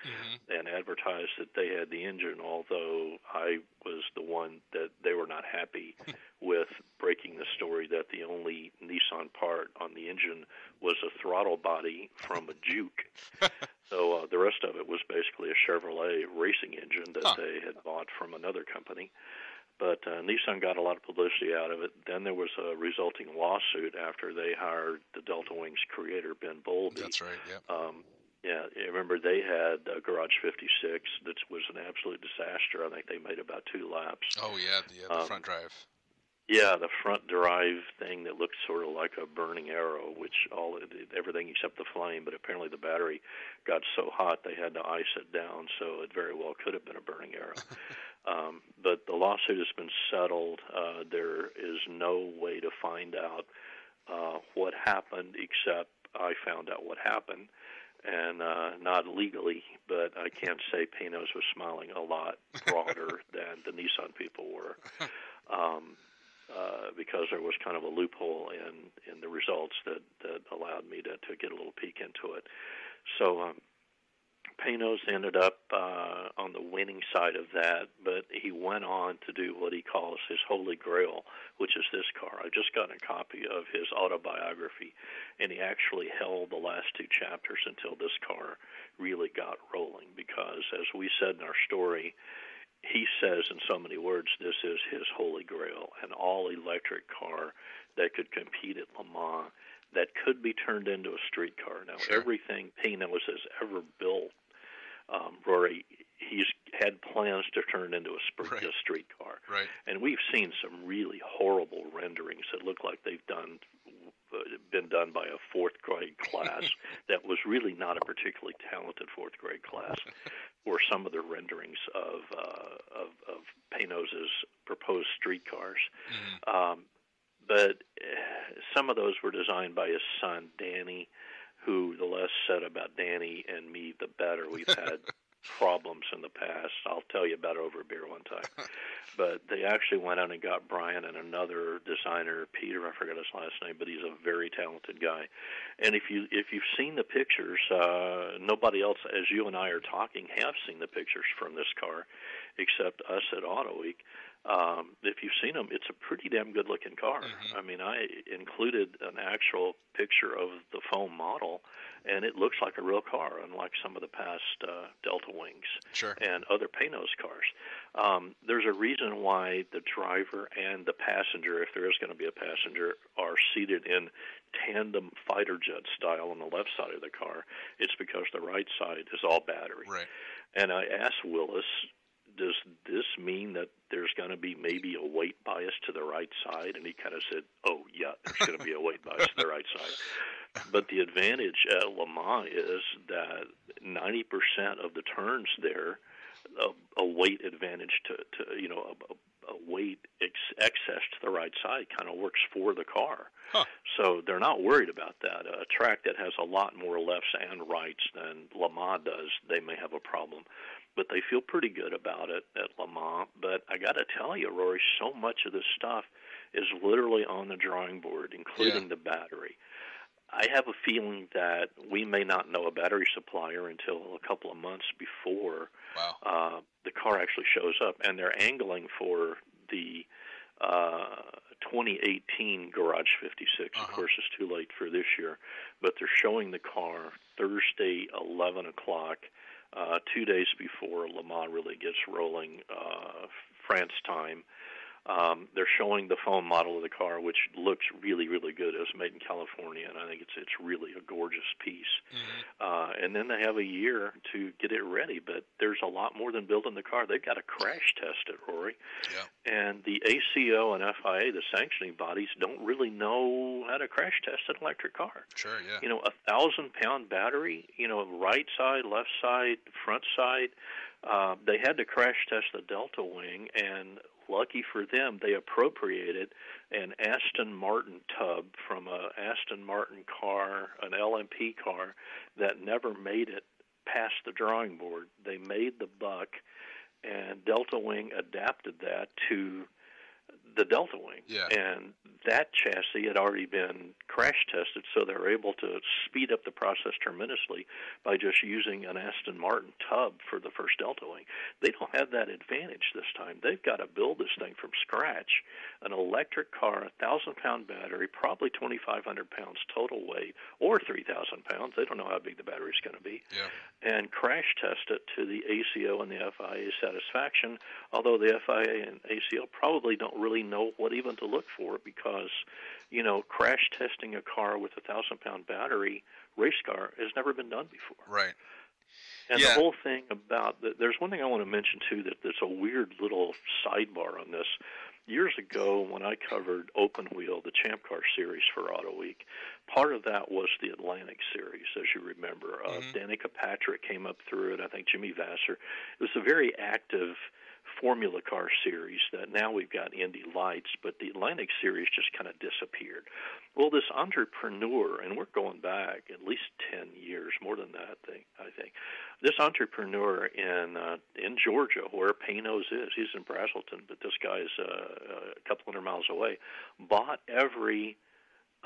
K: and advertised that they had the engine. Although I was the one that they were not happy with breaking the story that the only Nissan part on the engine was a throttle body from a Juke. so uh, the rest of it was basically a Chevrolet racing engine that they had bought from another company. But uh, Nissan got a lot of publicity out of it. Then there was a resulting lawsuit after they hired the Delta Wings creator Ben Bowlby.
L: That's right. Yeah.
K: Um, yeah, I remember they had a Garage 56 that was an absolute disaster. I think they made about two laps.
L: Oh yeah, the, uh, the
K: Um,
L: front drive.
K: Yeah, the front drive thing that looked sort of like a burning arrow, which all everything except the flame. But apparently the battery got so hot they had to ice it down, so it very well could have been a burning arrow. um, but the lawsuit has been settled. Uh, there is no way to find out uh, what happened, except I found out what happened, and uh, not legally. But I can't say Panoz was smiling a lot broader than the Nissan people were. Um, uh, because there was kind of a loophole in in the results that that allowed me to to get a little peek into it. So um, Panoz ended up uh, on the winning side of that, but he went on to do what he calls his holy grail, which is this car. I just got a copy of his autobiography, and he actually held the last two chapters until this car really got rolling. Because, as we said in our story, he says in so many words, this is his holy grail, an all electric car that could compete at Le Mans, that could be turned into a street car. Now, everything Panoz has ever built, um, Rory, he's had plans to turn into a, sp- a street car.
L: Right.
K: And we've seen some really horrible renderings that look like they've done been done by a fourth grade class that was really not a particularly talented fourth grade class or some of the renderings of uh, of, of Panoz's proposed streetcars. Um, but uh, some of those were designed by his son Danny, who the less said about Danny and me, the better. We've had problems in the past. I'll tell you about it over a beer one time. but they actually went out and got Brian and another designer, Peter. I forgot his last name, but he's a very talented guy. And if you if you've seen the pictures, uh, nobody else, as you and I are talking, have seen the pictures from this car, except us at Auto Week. Um, if you've seen them, it's a pretty damn good looking car. I mean, I included an actual picture of the foam model, and it looks like a real car, unlike some of the past uh, Delta Wings
L: Sure.
K: and other Panoz cars. Um, there's a reason why the driver and the passenger, if there is going to be a passenger, are seated in tandem fighter jet style on the left side of the car. It's because the right side is all battery.
L: Right.
K: And I asked Willis, does this mean that there's going to be maybe a weight bias to the right side? And he kind of said, oh, yeah, there's going to be a weight bias to the right side. But the advantage at Le Mans is that 90% of the turns there, a, a weight advantage to, to you know, a, a a weight ex- excess to the right side kind of works for the car. So they're not worried about that. A track that has a lot more lefts and rights than Le Mans does, they may have a problem. But they feel pretty good about it at Le Mans. But I got to tell you, Rory, so much of this stuff is literally on the drawing board, including the battery. I have a feeling that we may not know a battery supplier until a couple of months before uh, the car actually shows up, and they're angling for the uh, 2018 Garage 56. Of course, it's too late for this year, but they're showing the car Thursday, 11 o'clock, uh, two days before Le Mans really gets rolling, uh, France time. Um, they're showing the foam model of the car, which looks really, really good. It was made in California, and I think it's it's really a gorgeous piece. Uh, and then they have a year to get it ready. But there's a lot more than building the car. They've got to crash test it, Rory. Yeah. And the ACO and FIA, the sanctioning bodies, don't really know how to crash test an electric car.
L: Sure. Yeah.
K: You know, a thousand pound battery, you know, right side, left side, front side. Uh, they had to crash test the Delta Wing, and lucky for them, they appropriated an Aston Martin tub from a Aston Martin car, an LMP car that never made it past the drawing board. They made the buck and Delta Wing adapted that to the Delta Wing.
L: Yeah.
K: And that chassis had already been crash tested, so they were able to speed up the process tremendously by just using an Aston Martin tub for the first Delta Wing. They don't have that advantage this time. They've got to build this thing from scratch. An electric car, a thousand pound battery, probably 2,500 pounds total weight, or 3,000 pounds. They don't know how big the battery's going to be
L: Yeah.
K: and crash test it to the ACO and the FIA satisfaction. Although the FIA and ACO probably don't really know what even to look for because, you know, crash testing a car with a thousand pound battery race car has never been done before.
L: Right.
K: And
L: Yeah.
K: the whole thing about the, there's one thing I want to mention too that there's a weird little sidebar on this. Years ago, when I covered Open Wheel, the Champ Car series for Auto Week, part of that was the Atlantic series, as you remember. Uh, Danica Patrick came up through it. I think Jimmy Vasser. It was a very active Formula Car series that now we've got Indy Lights, but the Atlantic series just kind of disappeared. Well, this entrepreneur, and we're going back at least ten years, more than that, I think. This entrepreneur in uh, in Georgia, where Panoz is, he's in Braselton, but this guy's uh, a couple hundred miles away, bought every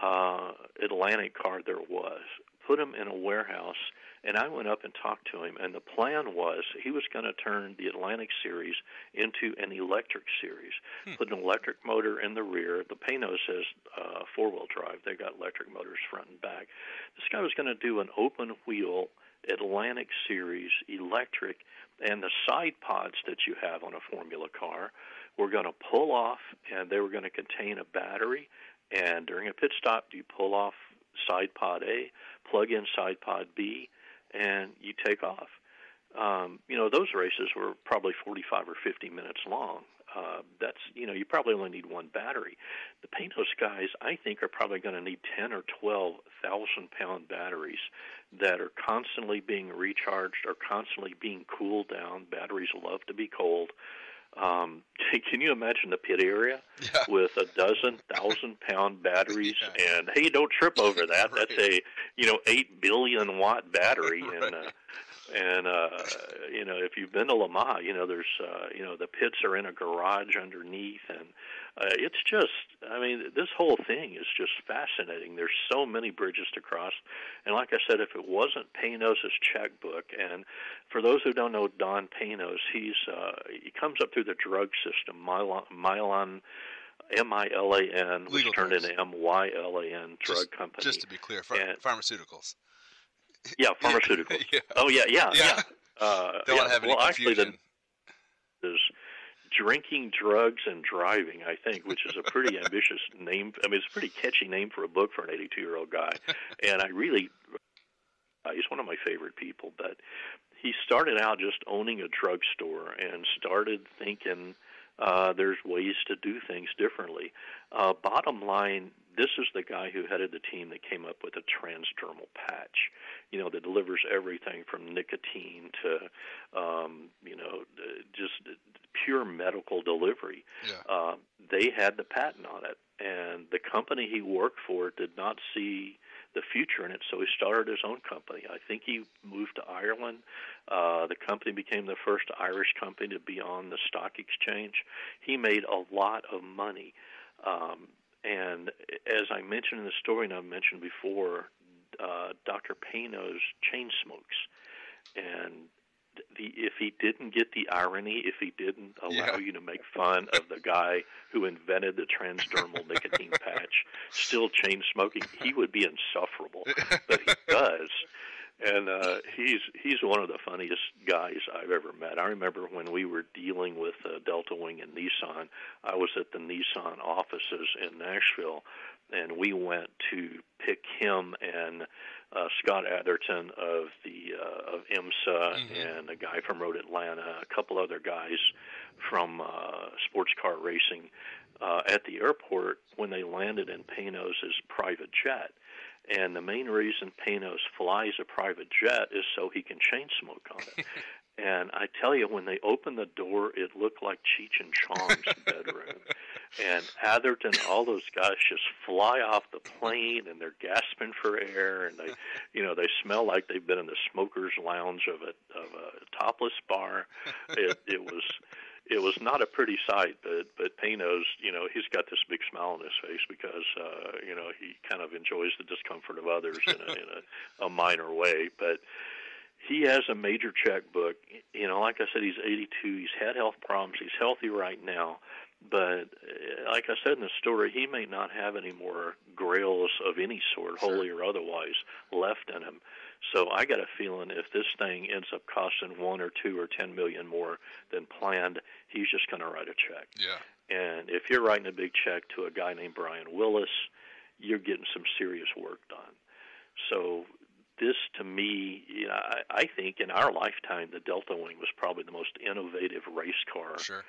K: uh, Atlantic car there was, put them in a warehouse, and I went up and talked to him. And the plan was he was going to turn the Atlantic series into an electric series, put an electric motor in the rear. The Panoz has uh, four wheel drive, they got electric motors front and back. This guy was going to do an open wheel Atlantic series electric, and the side pods that you have on a Formula car were going to pull off, and they were going to contain a battery. And during a pit stop, you pull off side pod A, plug in side pod B, and you take off. Um, you know, those races were probably 45 or 50 minutes long. Uh, that's you know, you probably only need one battery. The Panoz guys, I think, are probably going to need 10 or 12 thousand pound batteries that are constantly being recharged or constantly being cooled down. Batteries love to be cold. Um, can you imagine the pit area with a dozen thousand pound batteries? And hey, don't trip over that. That's a you know eight billion watt battery, and uh, and uh, you know if you've been to Le Mans, you know there's uh, you know the pits are in a garage underneath, and uh, it's just I mean this whole thing is just fascinating. There's so many bridges to cross, and like I said, if it wasn't Panoz's checkbook, and for those who don't know Don Panoz, he's uh, he comes up through the drug system, Mylan, Mylan M I L A N, which
L: Legal
K: turned
L: drugs.
K: into M Y L A N drug
L: Just,
K: company.
L: just to be clear, ph-
K: And-
L: pharmaceuticals.
K: yeah, pharmaceuticals. Oh yeah, yeah,
L: Yeah.
K: yeah. Uh,
L: Don't
K: yeah.
L: have any
K: well, actually, the
L: confusion.
K: is drinking, drugs, and driving. I think, which is a pretty ambitious name. I mean, it's a pretty catchy name for a book for an 82-year-old guy. and I really, uh, he's one of my favorite people. But he started out just owning a drugstore and started thinking uh, there's ways to do things differently. Uh, bottom line, this is the guy who headed the team that came up with a transdermal patch, you know, that delivers everything from nicotine to, um, you know, just pure medical delivery.
L: Yeah.
K: Uh, they had the patent on it, and the company he worked for did not see the future in it, so he started his own company. I think he moved to Ireland. Uh, the company became the first Irish company to be on the stock exchange. He made a lot of money. Um, and as I mentioned in the story, and I've mentioned before, uh, Dr. Panoz chain smokes. And the, if he didn't get the irony, if he didn't allow
L: Yeah.
K: you to make fun of the guy who invented the transdermal nicotine patch still chain smoking, he would be insufferable. But he does. And uh, he's he's one of the funniest guys I've ever met. I remember when we were dealing with uh, Delta Wing and Nissan. I was at the Nissan offices in Nashville, and we went to pick him and uh, Scott Atherton of the uh, of IMSA and a guy from Road Atlanta, a couple other guys from uh, sports car racing uh, at the airport when they landed in Panoz's private jet. And the main reason Panoz flies a private jet is so he can chain smoke on it. And I tell you, when they opened the door, it looked like Cheech and Chong's bedroom. And Atherton, all those guys just fly off the plane, and they're gasping for air, and they, you know, they smell like they've been in the smokers' lounge of a of a topless bar. It it was it was not a pretty sight, but but Panoz, you know, he's got this big smile on his face because uh, you know he kind of enjoys the discomfort of others in a, in a, a minor way, but he has a major checkbook. You know, like I said, he's 82. He's had health problems. He's healthy right now, but uh, like I said in the story, he may not have any more grails of any sort, holy or otherwise, left in him. So I got a feeling if this thing ends up costing one or two or ten million more than planned, he's just going to write a check.
L: Yeah.
K: And if you're writing a big check to a guy named Brian Willis, you're getting some serious work done. So this, to me, you know, I, I think in our lifetime, the Delta Wing was probably the most innovative race car
L: Sure.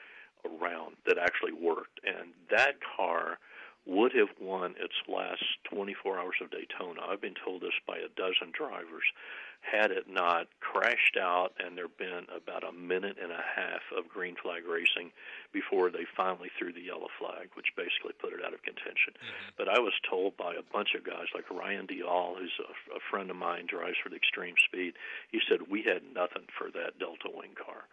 K: around that actually worked. And that car would have won its last 24 hours of Daytona. I've been told this by a dozen drivers. Had it not crashed out and there been about a minute and a half of green flag racing before they finally threw the yellow flag, which basically put it out of contention. Mm-hmm. But I was told by a bunch of guys like Ryan Dalziel, who's a, a friend of mine, drives for the Extreme Speed. He said we had nothing for that Delta Wing car.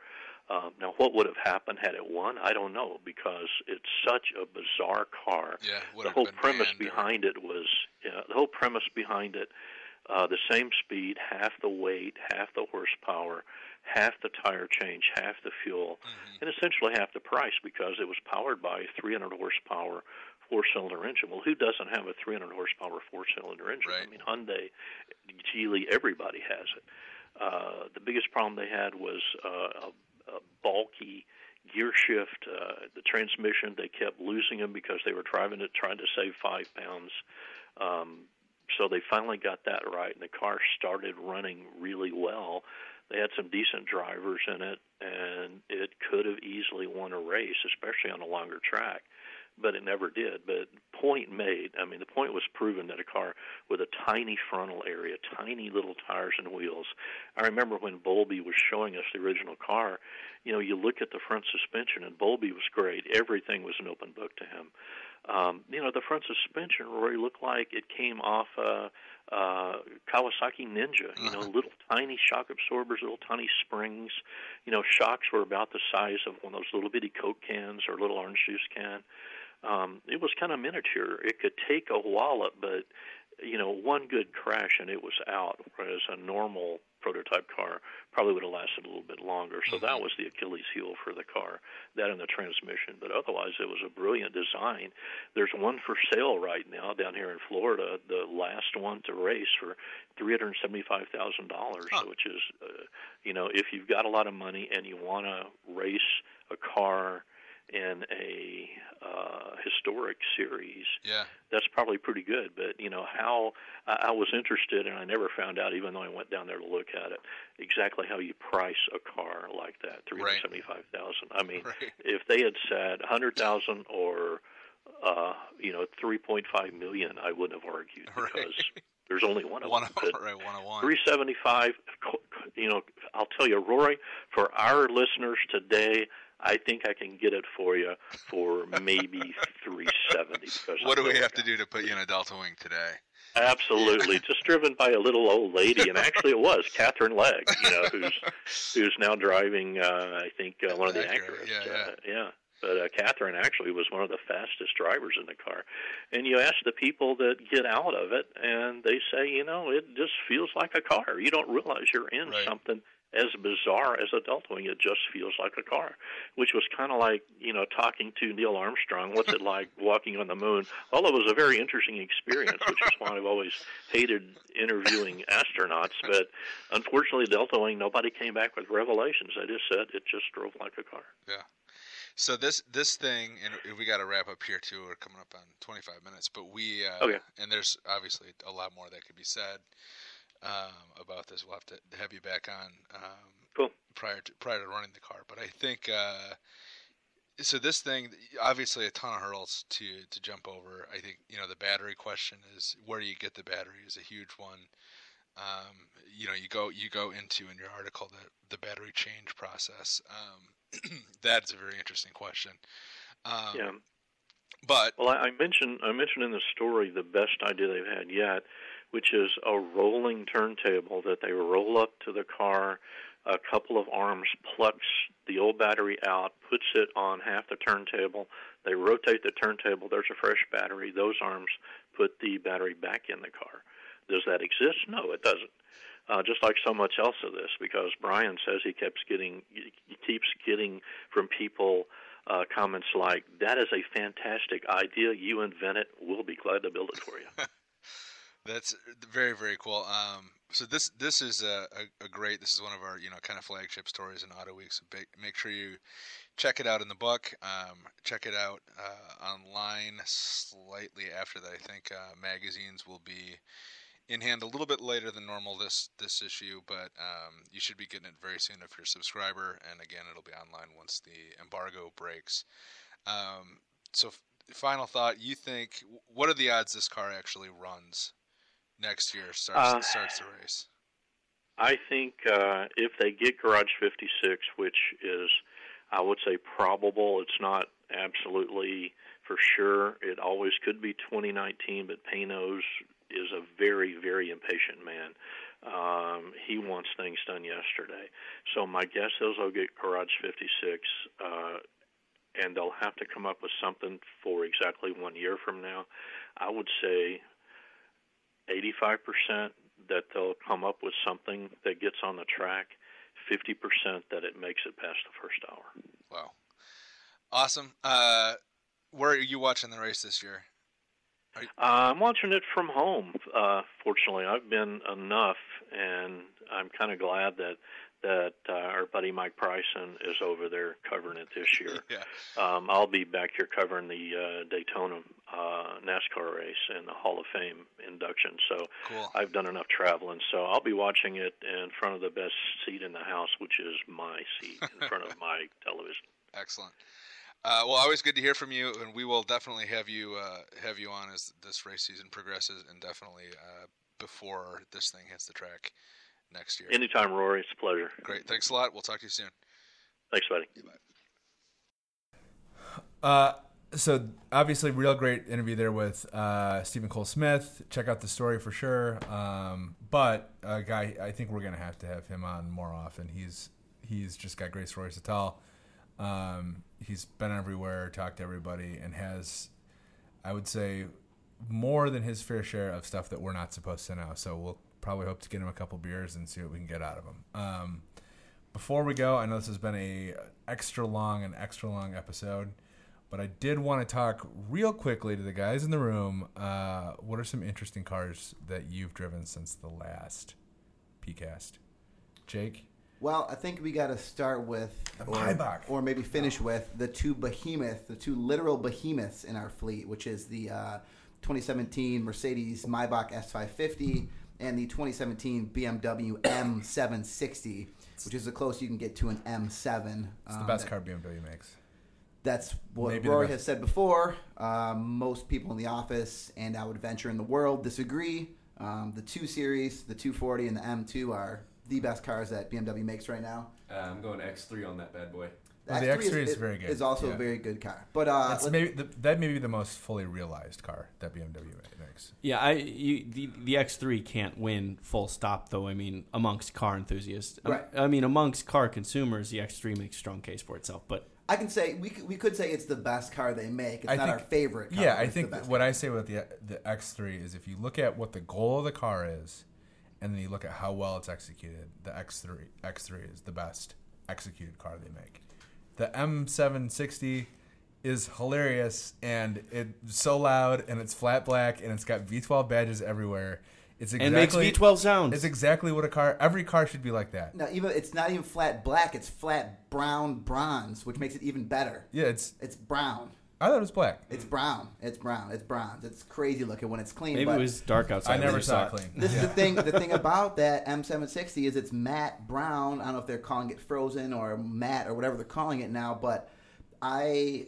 K: Um, now, what would have happened had it won? I don't know because it's such a bizarre car.
L: Yeah,
K: the whole premise
L: banned or-
K: behind it was know, the whole premise behind it. Uh, the same speed, half the weight, half the horsepower, half the tire change, half the fuel,
L: Mm-hmm.
K: and essentially half the price because it was powered by a 300 horsepower four-cylinder engine. Well, who doesn't have a 300 horsepower four-cylinder engine? I mean, Hyundai, Geely, everybody has it. Uh, the biggest problem they had was uh, a bulky gear shift. Uh, the transmission, they kept losing them because they were driving it, trying to save five pounds. Um, so they finally got that right, and the car started running really well. They had some decent drivers in it, and it could have easily won a race, especially on a longer track but it never did. But point made. I mean, the point was proven that a car with a tiny frontal area, tiny little tires and wheels. I remember when Bowlby was showing us the original car. You know, you look at the front suspension, and Bowlby was great. Everything was an open book to him. Um, you know, the front suspension, Rory, looked like it came off a uh, uh, Kawasaki Ninja. You know, little tiny shock absorbers, little tiny springs. You know, shocks were about the size of one of those little bitty Coke cans or little orange juice can um, it was kind of miniature. It could take a wallop, but you know, one good crash and it was out. Whereas a normal prototype car probably would have lasted a little bit longer. So that was the Achilles heel for the car, that and the transmission. But otherwise, it was a brilliant design. There's one for sale right now down here in Florida, the last one to race for three hundred seventy-five thousand dollars, which is, uh, you know, if you've got a lot of money and you want to race a car in a uh, historic series,
L: Yeah.
K: that's probably pretty good. But you know how I, I was interested, and I never found out, even though I went down there to look at it, exactly how you price a car like that, three hundred seventy-five thousand. I mean, if they had said hundred thousand or uh, you know three point five million, I wouldn't have argued because there's only one of
L: One
K: them. But
L: right, one of one.
K: 375 you know i'll tell you rory for our listeners today i think i can get it for you for maybe 370
L: What do we have to do to put you in a Delta Wing today?
K: Absolutely, just driven by a little old lady, and actually it was Katherine Legge, you know, who's who's now driving, uh, I think, uh, one of the
L: Acura,
K: Acuras.
L: yeah,
K: Uh, yeah. But uh, Katherine actually was one of the fastest drivers in the car, and you ask the people that get out of it, and they say, you know, it just feels like a car. You don't realize you're in something as bizarre as a Delta Wing. It just feels like a car, which was kind of like you know talking to Neil Armstrong. What's it like walking on the moon? Although it was a very interesting experience, which is why I've always hated interviewing astronauts. But unfortunately, Delta Wing nobody came back with revelations. They just said it just drove like a car.
L: Yeah. So this this thing, and we got to wrap up here too. We're coming up on 25 minutes, but we uh,
K: Okay.
L: and there's obviously a lot more that could be said um, about this. We'll have to have you back on um,
K: cool.
L: prior to prior to running the car. But I think uh, so. This thing, obviously, a ton of hurdles to to jump over. I think you know the battery question is where do you get the battery is a huge one. Um, you know, you go you go into in your article the the battery change process. Um, that's a very interesting question. Um,
K: yeah.
L: But
K: well, I, I mentioned I mentioned in the story the best idea they've had yet, which is a rolling turntable that they roll up to the car. A couple of arms plucks the old battery out, puts it on half the turntable. They rotate the turntable. There's a fresh battery. Those arms put the battery back in the car. Does that exist? No, it doesn't. Uh, just like so much else of this, because Brian says he keeps getting he keeps getting from people uh, comments like, "That is a fantastic idea. You invent it. We'll be glad to build it for you."
L: That's very very cool. Um, so this this is a, a, a, great. This is one of our you know kind of flagship stories in Auto Week. So make sure you check it out in the book. Um, check it out uh, online slightly after that. I think uh, magazines will be in hand a little bit later than normal this this issue, but um, you should be getting it very soon if you're a subscriber. And again, it'll be online once the embargo breaks. Um, so, f- final thought: You think what are the odds this car actually runs next year? Starts uh, starts the race.
K: I think uh, if they get Garage 56, which is, I would say, probable. It's not absolutely for sure. It always could be 2019, but Panoz is a very, very impatient man. Um, he wants things done yesterday. So my guess is they'll get Garage 56, uh, and they'll have to come up with something for exactly one year from now. I would say 85% that they'll come up with something that gets on the track, 50% that it makes it past the first hour.
L: Wow. Awesome. Uh, where are you watching the race this year?
K: Uh, I'm watching it from home. Uh, fortunately, I've been enough, and I'm kind of glad that that uh, our buddy Mike Bryson is over there covering it this year.
L: yeah.
K: Um, I'll be back here covering the uh, Daytona uh, NASCAR race and the Hall of Fame induction. So
L: cool.
K: I've done enough traveling. So I'll be watching it in front of the best seat in the house, which is my seat in front of my television.
L: Excellent. Uh, well, always good to hear from you, and we will definitely have you uh, have you on as this race season progresses, and definitely uh, before this thing hits the track next year.
K: Anytime, Rory. It's a pleasure.
L: Great. Thanks a lot. We'll talk to you soon.
K: Thanks, buddy.
A: Uh, so obviously, real great interview there with uh, Steven Cole Smith. Check out the story for sure. Um, but a guy, I think we're gonna have to have him on more often. He's he's just got great stories to tell. Um, he's been everywhere, talked to everybody, and has, I would say, more than his fair share of stuff that we're not supposed to know. So we'll probably hope to get him a couple beers and see what we can get out of him. Um, before we go, I know this has been a extra long and extra long episode, but I did want to talk real quickly to the guys in the room. Uh, what are some interesting cars that you've driven since the last PCast? Jake.
C: Well, I think we got to start with,
A: or,
C: Maybach. or maybe finish with the two behemoths, the two literal behemoths in our fleet, which is the uh, 2017 Mercedes Maybach S550 and the 2017 BMW M760, which is the closest you can get to an M7.
A: It's um, the best that, car BMW makes.
C: That's what Maybe Rory has said before. Um, most people in the office and I would venture in the world disagree. Um, the 2 Series, the 240, and the M2 are the best cars that BMW makes right now.
D: Uh, I'm going X3 on that bad boy.
A: The, well, the X3, is, is, very good.
C: Is also yeah. a very good car, but uh,
A: That's maybe the, that may be the most fully realized car that BMW makes.
B: Yeah, I you, the the X3 can't win full stop though. I mean, amongst car enthusiasts,
C: right.
B: I, I mean, amongst car consumers, the X3 makes a strong case for itself. But
C: I can say we could, we could say it's the best car they make. It's I not think, our favorite. car.
A: Yeah, I think what. I say about the the X3 is if you look at what the goal of the car is and then you look at how well it's executed, the X3 X3 is the best executed car they make. The M760 is hilarious and it's so loud and it's flat black and it's got V12 badges everywhere. It's exactly,
B: and it makes V12 sounds.
A: It's exactly what a car. Every car should be like that.
C: No, even it's not even flat black. It's flat brown bronze, which makes it even better.
A: Yeah, it's
C: it's brown.
A: I thought it was black.
C: It's brown. It's brown. It's bronze. It's crazy looking when it's clean.
B: Maybe
C: but
B: it was dark outside.
A: I never saw it clean.
C: This yeah. is the thing. The thing about that M760 is it's matte brown. I don't know if they're calling it frozen or matte or whatever they're calling it now, but I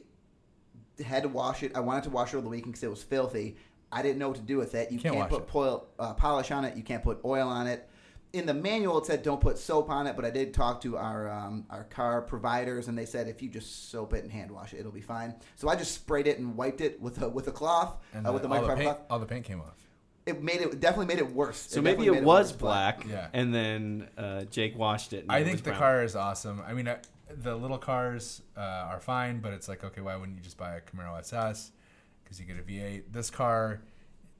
C: had to wash it. I wanted to wash it over the weekend because it was filthy. I didn't know what to do with it. You
A: Can't
C: can't, put
A: it.
C: pol- uh, polish on it. You can't put oil on it. In the manual, it said don't put soap on it, but I did talk to our um, our car providers, and they said if you just soap it and hand wash it, it'll be fine. So I just sprayed it and wiped it with a with a cloth,
A: And
C: uh, with the
A: the
C: microfiber
A: paint,
C: cloth.
A: all the paint came off.
C: It made it definitely made it worse.
B: So maybe
C: definitely
B: it was
C: worse,
B: black,
A: Yeah.
B: and then uh, Jake washed it. And
A: I
B: it
A: think
B: was
A: the
B: brown.
A: car is awesome. I mean, uh, the little cars uh, are fine, but it's like, okay, why wouldn't you just buy a Camaro SS? Because you get a V8. This car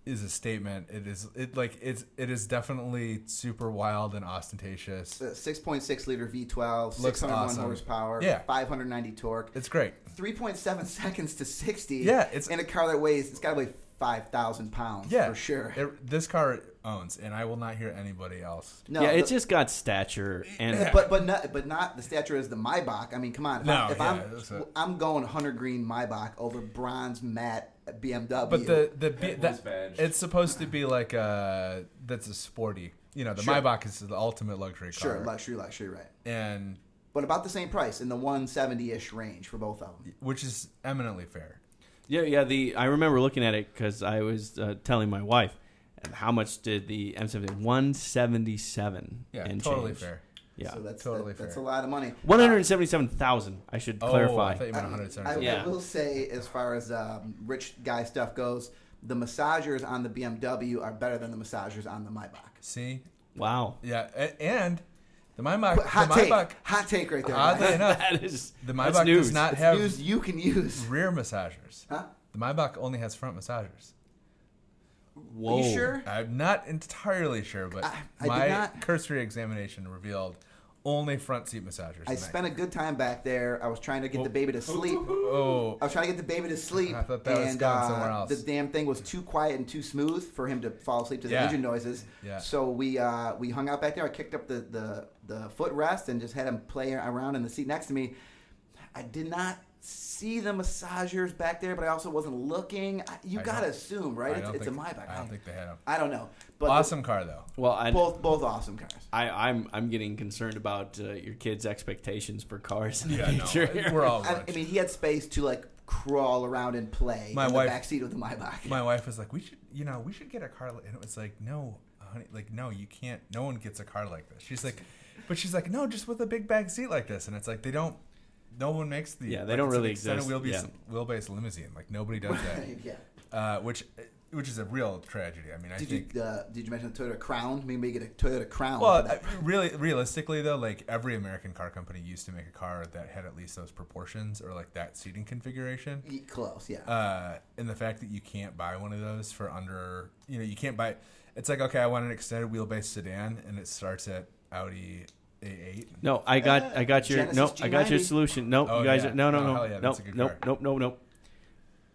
A: is a statement. It is it like it's it is definitely super wild and ostentatious.
C: Uh, 6.6 liter V12,
A: Looks
C: 601
A: awesome.
C: horsepower,
A: Yeah.
C: 590 torque.
A: It's great.
C: 3.7 seconds to 60.
A: Yeah, it's-
C: in a car that weighs it's got to weigh 5,000 pounds
A: Yeah,
C: for sure.
A: It- this car owns, and I will not hear anybody else.
C: No,
B: yeah,
C: the-
B: it's just got stature and
C: but but not but not the stature is the Maybach. I mean, come on. If,
A: No,
C: I'm, if
A: yeah,
C: I'm
A: it.
C: I'm going hunter green Maybach over bronze matte BMW.
A: But the the B,
D: Headless
A: that,
D: badge.
A: it's supposed to be like a that's a sporty. You know, the
C: Sure.
A: Maybach is the ultimate luxury car.
C: sure luxury luxury right.
A: and
C: But about the same price in the 170 ish range for both of them.
A: which is eminently fair.
B: Yeah, yeah. The I remember looking at it because I was uh, telling my wife, and how much did the M70 one seventy seven?
A: Yeah,
B: and
A: totally
B: change.
A: fair.
B: Yeah,
C: so that's
A: totally
C: that- that's a lot of money.
B: one hundred seventy seven thousand. I should
A: Oh,
B: clarify.
A: I thought you meant
C: I,
B: Yeah.
C: I will say, as far as um, rich guy stuff goes, the massagers on the BMW are better than the massagers on the Maybach.
A: See,
B: wow,
A: yeah, and the Maybach,
C: Hot
A: the
C: take,
A: Maybach,
C: hot take right there.
A: oddly
C: Ryan.
A: enough,
B: that is
A: the
B: that's
A: Maybach
B: news.
A: does not
C: It's
A: have
C: news you can use.
A: rear massagers.
C: Huh?
A: The Maybach only has front massagers.
B: Whoa.
C: Are you sure?
A: I'm not entirely sure, but
C: I- I
A: my
C: not-
A: cursory examination revealed only front seat massagers.
C: I spent a good time back there. I was trying to get the baby to sleep.
A: Oh,
C: I was trying to get the baby to sleep,
A: I thought that was
C: and
A: going
C: uh,
A: somewhere else.
C: the damn thing was too quiet and too smooth for him to fall asleep to the
A: Yeah.
C: engine noises.
A: Yeah.
C: So we uh, we hung out back there. I kicked up the, the the footrest and just had him play around in the seat next to me. I did not see the massagers back there, but I also wasn't looking. I, you
A: I
C: gotta assume, right?
A: I
C: It's,
A: don't
C: it's a
A: think-
C: Maybach.
A: I don't think they had them.
C: I don't know, but the-
A: awesome car though.
B: Well, I,
C: both both awesome cars.
B: I, I'm I'm getting concerned about uh, your kids' expectations for cars in the
A: Yeah, no,
B: future.
A: we're all.
C: I. I mean, he had space to like crawl around and play
A: My
C: in
A: wife-
C: the back seat of the Maybach.
A: my wife was like, "We should, you know, we should get a car." Like, and it was like, "No, honey, like, no, you can't. No one gets a car like this." She's like, "But she's like, no, just with a big back seat like this." And it's like they don't. No one makes the.
B: Yeah, they
A: like,
B: don't really
A: extended
B: exist,
A: Wheelbase, wheelbase limousine. Like nobody does that.
C: yeah.
A: uh, which, which is a real tragedy. I mean, I
C: Did
A: think.
C: you uh, did you mention the Toyota Crown? Maybe we get a Toyota Crown.
A: Well, I, really, realistically though, like every American car company used to make a car that had at least those proportions or like that seating configuration.
C: Close, yeah.
A: Uh, and the fact that you can't buy one of those for under, you know, you can't buy. It's like okay, I want an extended wheelbase sedan, and it starts at Audi A8.
B: No, I got I got your
C: Genesis
B: no, I got your
C: G90.
B: solution. No,
A: Oh,
B: you guys
A: yeah.
B: are, no no
A: Oh,
B: no
A: hell yeah,
B: no
A: that's a good
B: nope
A: car.
B: nope nope nope.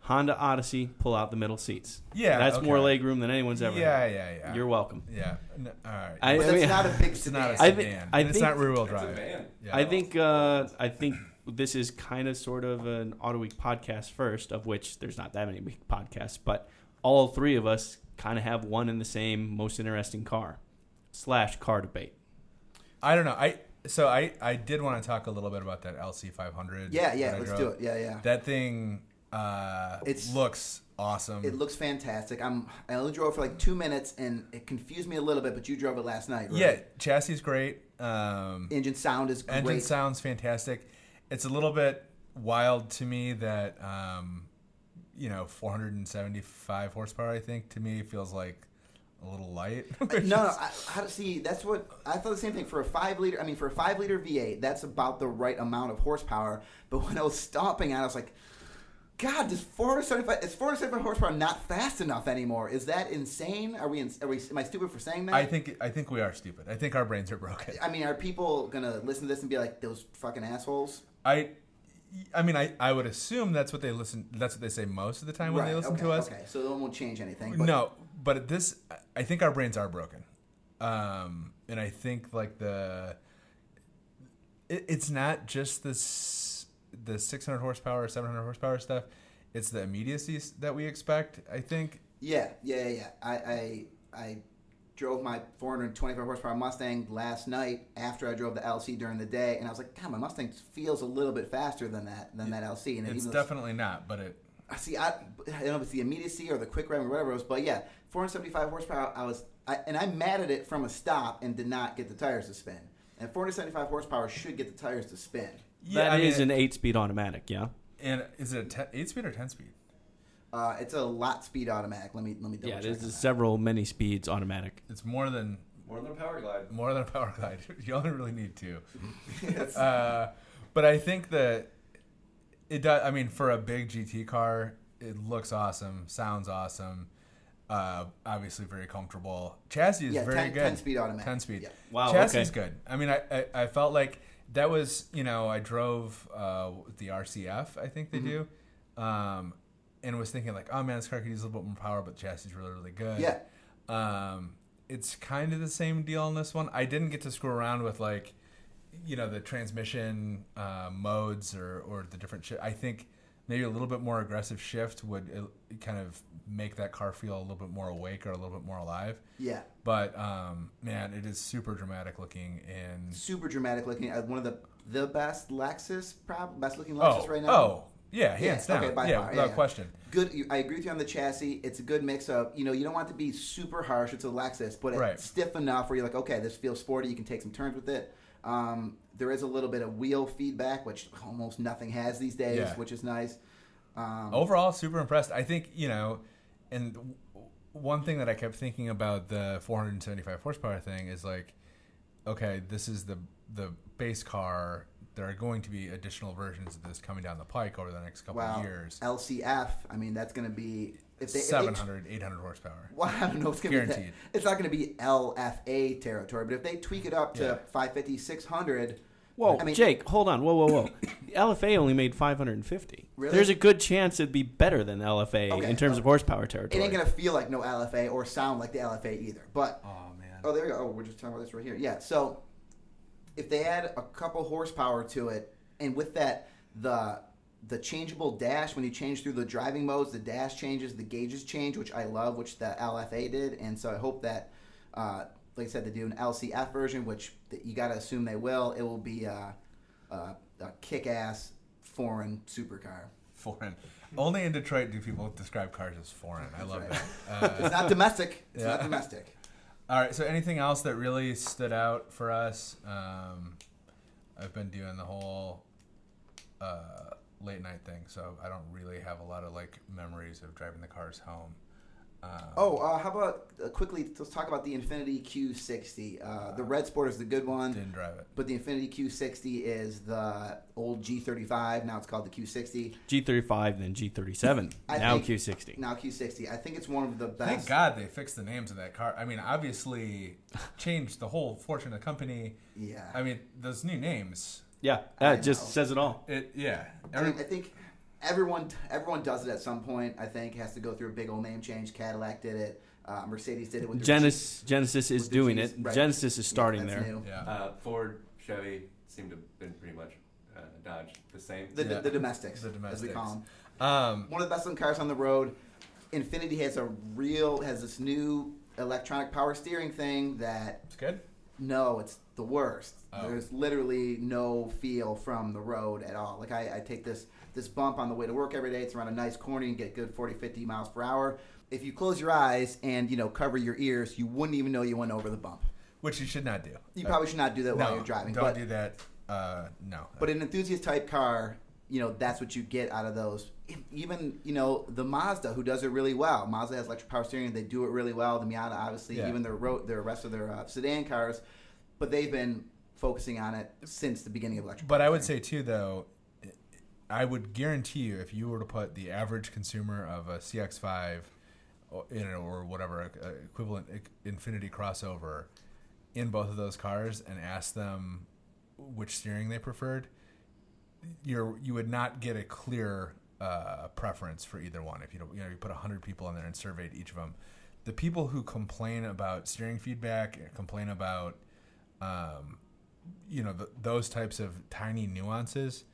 B: Honda Odyssey, pull out the middle seats.
A: Yeah,
B: that's
A: okay.
B: more leg room than anyone's ever.
A: Yeah,
B: had.
A: yeah, yeah.
B: You're welcome.
A: Yeah. No, all right.
B: I-
C: but
B: I
C: that's
B: mean-
C: not a big
A: it's not a
C: sedan.
B: I
A: sedan.
B: thi- I
A: and it's
B: think-
A: not rear wheel
D: That's a
A: drive.
D: van.
A: Yeah.
B: I think uh, I think this is kind of sort of an Auto Week podcast first, of which there's not that many week podcasts, but all three of us kind of have one and the same most interesting car slash car debate.
A: I don't know. I so I I did want to talk a little bit about that LC 500.
C: yeah, yeah. Let's do it. Yeah, yeah.
A: That thing uh,
C: It's-
A: looks awesome.
C: It looks fantastic. I'm. I only drove it for like two minutes, and it confused me a little bit. But you drove it last night, right?
A: yeah, chassis is great. Um,
C: Engine sound is great.
A: engine sounds fantastic. It's a little bit wild to me that um, you know 475 horsepower. I think to me feels like a little light.
C: no, no. I, how to see? That's what I thought. The same thing for a five liter. I mean, for a five liter V8, that's about the right amount of horsepower. But when I was stomping it, I was like, God, does 475? Is 475 horsepower not fast enough anymore? Is that insane? Are we? In, are we? Am I stupid for saying that?
A: I think I think we are stupid. I think our brains are broken.
C: I mean, are people gonna listen to this and be like, those fucking assholes?
A: I I mean I, I would assume that's what they listen that's what they say most of the time when
C: right.
A: they listen
C: okay,
A: to us.
C: Okay, so it won't change anything. But
A: No, but this I think our brains are broken. Um and I think like the it, it's not just this the 600 horsepower 700 horsepower stuff. It's the immediacy that we expect, I think.
C: Yeah, yeah, yeah. yeah. I, I, I drove my 425 horsepower Mustang last night after I drove the LC during the day, and I was like, God, my Mustang feels a little bit faster than that than that LC. And
A: It's
C: even though
A: definitely not, but it I
C: see, I, I don't know if it's the immediacy or the quick run or whatever it was, but yeah, 475 horsepower. I was, I, and I'm mad at it from a stop and did not get the tires to spin. And 475 horsepower should get the tires to spin.
B: Yeah, That is an eight-speed automatic. Yeah.
A: And is it a te- eight speed or ten speed?
C: Uh, it's a lot speed automatic. Let me let me double
B: Yeah,
C: check.
B: there's
C: on
B: several many speeds automatic.
A: It's more than
D: More than a power glide.
A: more than a power glide. You only really need two.
C: Yes.
A: uh, but I think that it does. I mean, for a big GT car, it looks awesome, sounds awesome. Uh, obviously, very comfortable. Chassis is
C: Yeah,
A: very
C: 10
A: good.
C: 10 speed automatic.
A: Ten speed.
C: Yeah.
B: Wow,
A: Chassis
B: okay.
A: is good. I mean, I, I, I felt like that was you know I drove uh, the RCF. I think they
C: Mhm.
A: do. Um, and was thinking like, oh man, this car could use a little bit more power, but the chassis is really, really good.
C: Yeah.
A: Um, it's kind of the same deal on this one. I didn't get to screw around with like, you know, the transmission uh, modes or or the different shit. I think maybe a little bit more aggressive shift would uh, kind of make that car feel a little bit more awake or a little bit more alive.
C: Yeah.
A: But um, man, it is super dramatic looking and
C: Super dramatic looking. Uh, one of the the best Lexus, prob best looking Lexus
A: Oh,
C: right now.
A: oh, yeah, hands down.
C: Okay, by
A: Yeah,
C: far,
A: without question.
C: Good. I agree with you on the chassis. It's a good mix of you know you don't want it to be super harsh. It's a Lexus, but it's
A: Right.
C: stiff enough where you're like, okay, this feels sporty. You can take some turns with it. Um, there is a little bit of wheel feedback, which almost nothing has these days,
A: Yeah.
C: which is nice. Um,
A: overall super impressed i think you know and w- one thing that i kept thinking about the 475 horsepower thing is like okay this is the the base car there are going to be additional versions of this coming down the pike over the next couple
C: wow,
A: of years
C: LCF. I mean, that's going to be if they, if they-
A: 700 800 horsepower
C: Well, I don't know. It's gonna
A: guaranteed
C: it's not going to be LFA territory, but if they tweak it up to
A: Yeah.
C: 550, 600.
B: Whoa,
C: I mean,
B: Jake, hold on. Whoa, whoa, whoa. The LFA only made 550.
C: Really?
B: There's a good chance it'd be better than LFA
C: Okay,
B: in terms
C: well,
B: of horsepower territory.
C: It ain't gonna feel like no LFA or sound like the LFA either. But
A: oh man,
C: oh there you go. Oh, we're just talking about this right here. Yeah. So if they add a couple horsepower to it, and with that the the changeable dash when you change through the driving modes, the dash changes, the gauges change, which I love, which the LFA did, and so I hope that. Uh, like I said, they do an LCF version, which you got to assume they will. It will be uh, uh, a kick-ass foreign supercar.
A: foreign only in detroit do people describe cars as foreign i love
C: right.
A: that uh,
C: It's not domestic. It's
A: yeah.
C: not domestic.
A: All right. So, anything else that really stood out for us? Um, I've been doing the whole uh, late night thing, so I don't really have a lot of like memories of driving the cars home. Um,
C: Oh, uh, how about uh, quickly? Let's talk about the Infiniti Q60. Uh, the Red Sport is the good one,
A: didn't drive it.
C: but the Infiniti Q60 is the old G35. Now it's called the Q60.
B: G35, then G37,
C: I
B: now
C: think-
B: Q60.
C: Now Q60. I think it's one of the best.
A: Thank God they fixed the names of that car. I mean, obviously, changed the whole fortune of the company.
C: Yeah.
A: I mean, those new names.
B: Yeah,
C: I
B: just
C: know.
B: says it all.
A: It yeah.
C: I, mean, I think everyone everyone does it at some point. I think has to go through a big old name change. Cadillac did it. Uh, Mercedes did it with their
B: Genesis, Genesis is doing
C: Gs,
B: it.
C: right.
B: Genesis is starting
C: that's
B: there.
A: yeah.
D: Uh, Ford, Chevy seem to have been pretty much uh, Dodge the same.
C: The,
A: Yeah.
C: the domestics,
A: The
C: as we call them.
A: Um,
C: one of the best looking cars on the road. Infiniti has a real has this new electronic power steering thing that
A: it's good.
C: no, it's the worst.
A: Oh.
C: There's literally no feel from the road at all. Like I, I take this this bump on the way to work every day. It's around a nice corner. You can get good 40, 50 miles per hour. If you close your eyes and you know cover your ears, you wouldn't even know you went over the bump.
A: Which you should not do.
C: You probably should not do that while you're driving.
A: Don't
C: but
A: do that. Uh, no.
C: but an enthusiast type car, you know, that's what you get out of those. Even you know the Mazda, who does it really well. Mazda has electric power steering; they do it really well. The Miata, obviously,
A: Yeah.
C: even their ro- their rest of their uh, sedan cars, but they've been focusing on it since the beginning of electric.
A: But I would say too, though, I would guarantee you if you were to put the average consumer of a CX-5 or, you know, or whatever uh, equivalent Infiniti crossover in both of those cars and ask them which steering they preferred, you're you would not get a clear uh, preference for either one. If you don't, you know, you put hundred people in there and surveyed each of them, the people who complain about steering feedback, complain about um, you know th those types of tiny nuances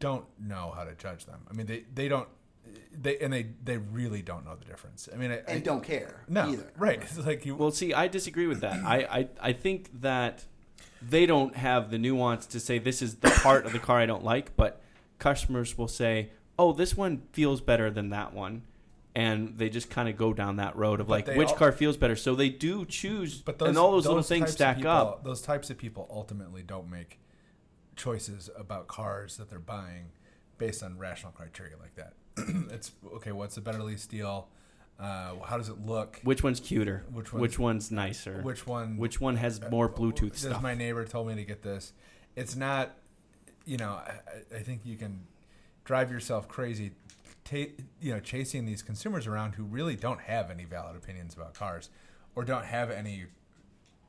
A: don't know how to judge them. I mean, they they don't they and they they really don't know the difference. I mean, I,
C: and
A: I,
C: don't care
A: no
C: either.
A: right. It's like you
B: Well, see, I disagree with that. I, I, I think that they don't have the nuance to say this is the part of the car I don't like, but customers will say, oh, this one feels better than that one. And they just kind of go down that road of
A: But
B: like which
A: all-
B: car feels better. So they do choose,
A: But those,
B: and all those, little
A: those
B: things
A: types of
B: stack
A: people-
B: up.
A: Those types of people ultimately don't make choices about cars that they're buying based on rational criteria like that. it's okay. What's the better lease deal? Uh, how does it look?
B: Which one's cuter?
A: Which
B: Which
A: one's-
B: one's nicer?
A: Which one?
B: Which one has more Bluetooth
A: Does
B: stuff?
A: my neighbor told me to get this? It's not. You know, I, I think you can drive yourself crazy. Ta- you know, chasing these consumers around who really don't have any valid opinions about cars, or don't have any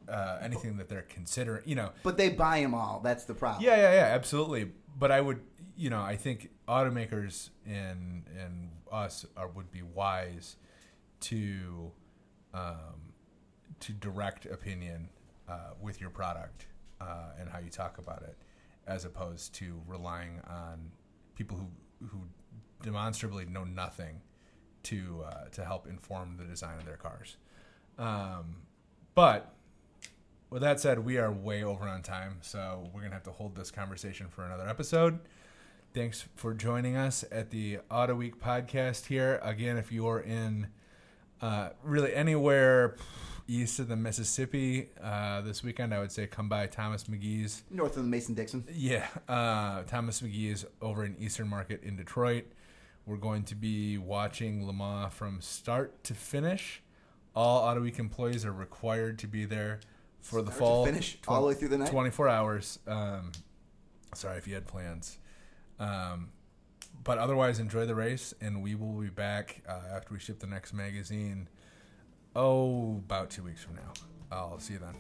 A: uh, anything that they're considering. You know,
C: But they buy them all. That's the problem.
A: yeah, yeah, yeah, absolutely. But I would, you know, I think automakers and and us are would be wise to um, to direct opinion uh, with your product uh, and how you talk about it, as opposed to relying on people who who demonstrably know nothing to uh, to help inform the design of their cars. Um, but with that said, we are way over on time, so we're gonna have to hold this conversation for another episode. Thanks for joining us at the Autoweek podcast here. Again, if you are in uh, really anywhere east of the Mississippi uh, this weekend, I would say come by Thomas Magee's.
C: North of the Mason Dixon.
A: Yeah, uh, Thomas Magee's over in Eastern Market in Detroit. We're going to be watching Le Mans from start to finish. All Autoweek employees are required to be there for the
C: Start
A: fall
C: finish, all the way through the night?
A: 24 hours. Um, sorry if you had plans. Um, but otherwise, enjoy the race, and we will be back uh, after we ship the next magazine. Oh, about two weeks from now. I'll see you then.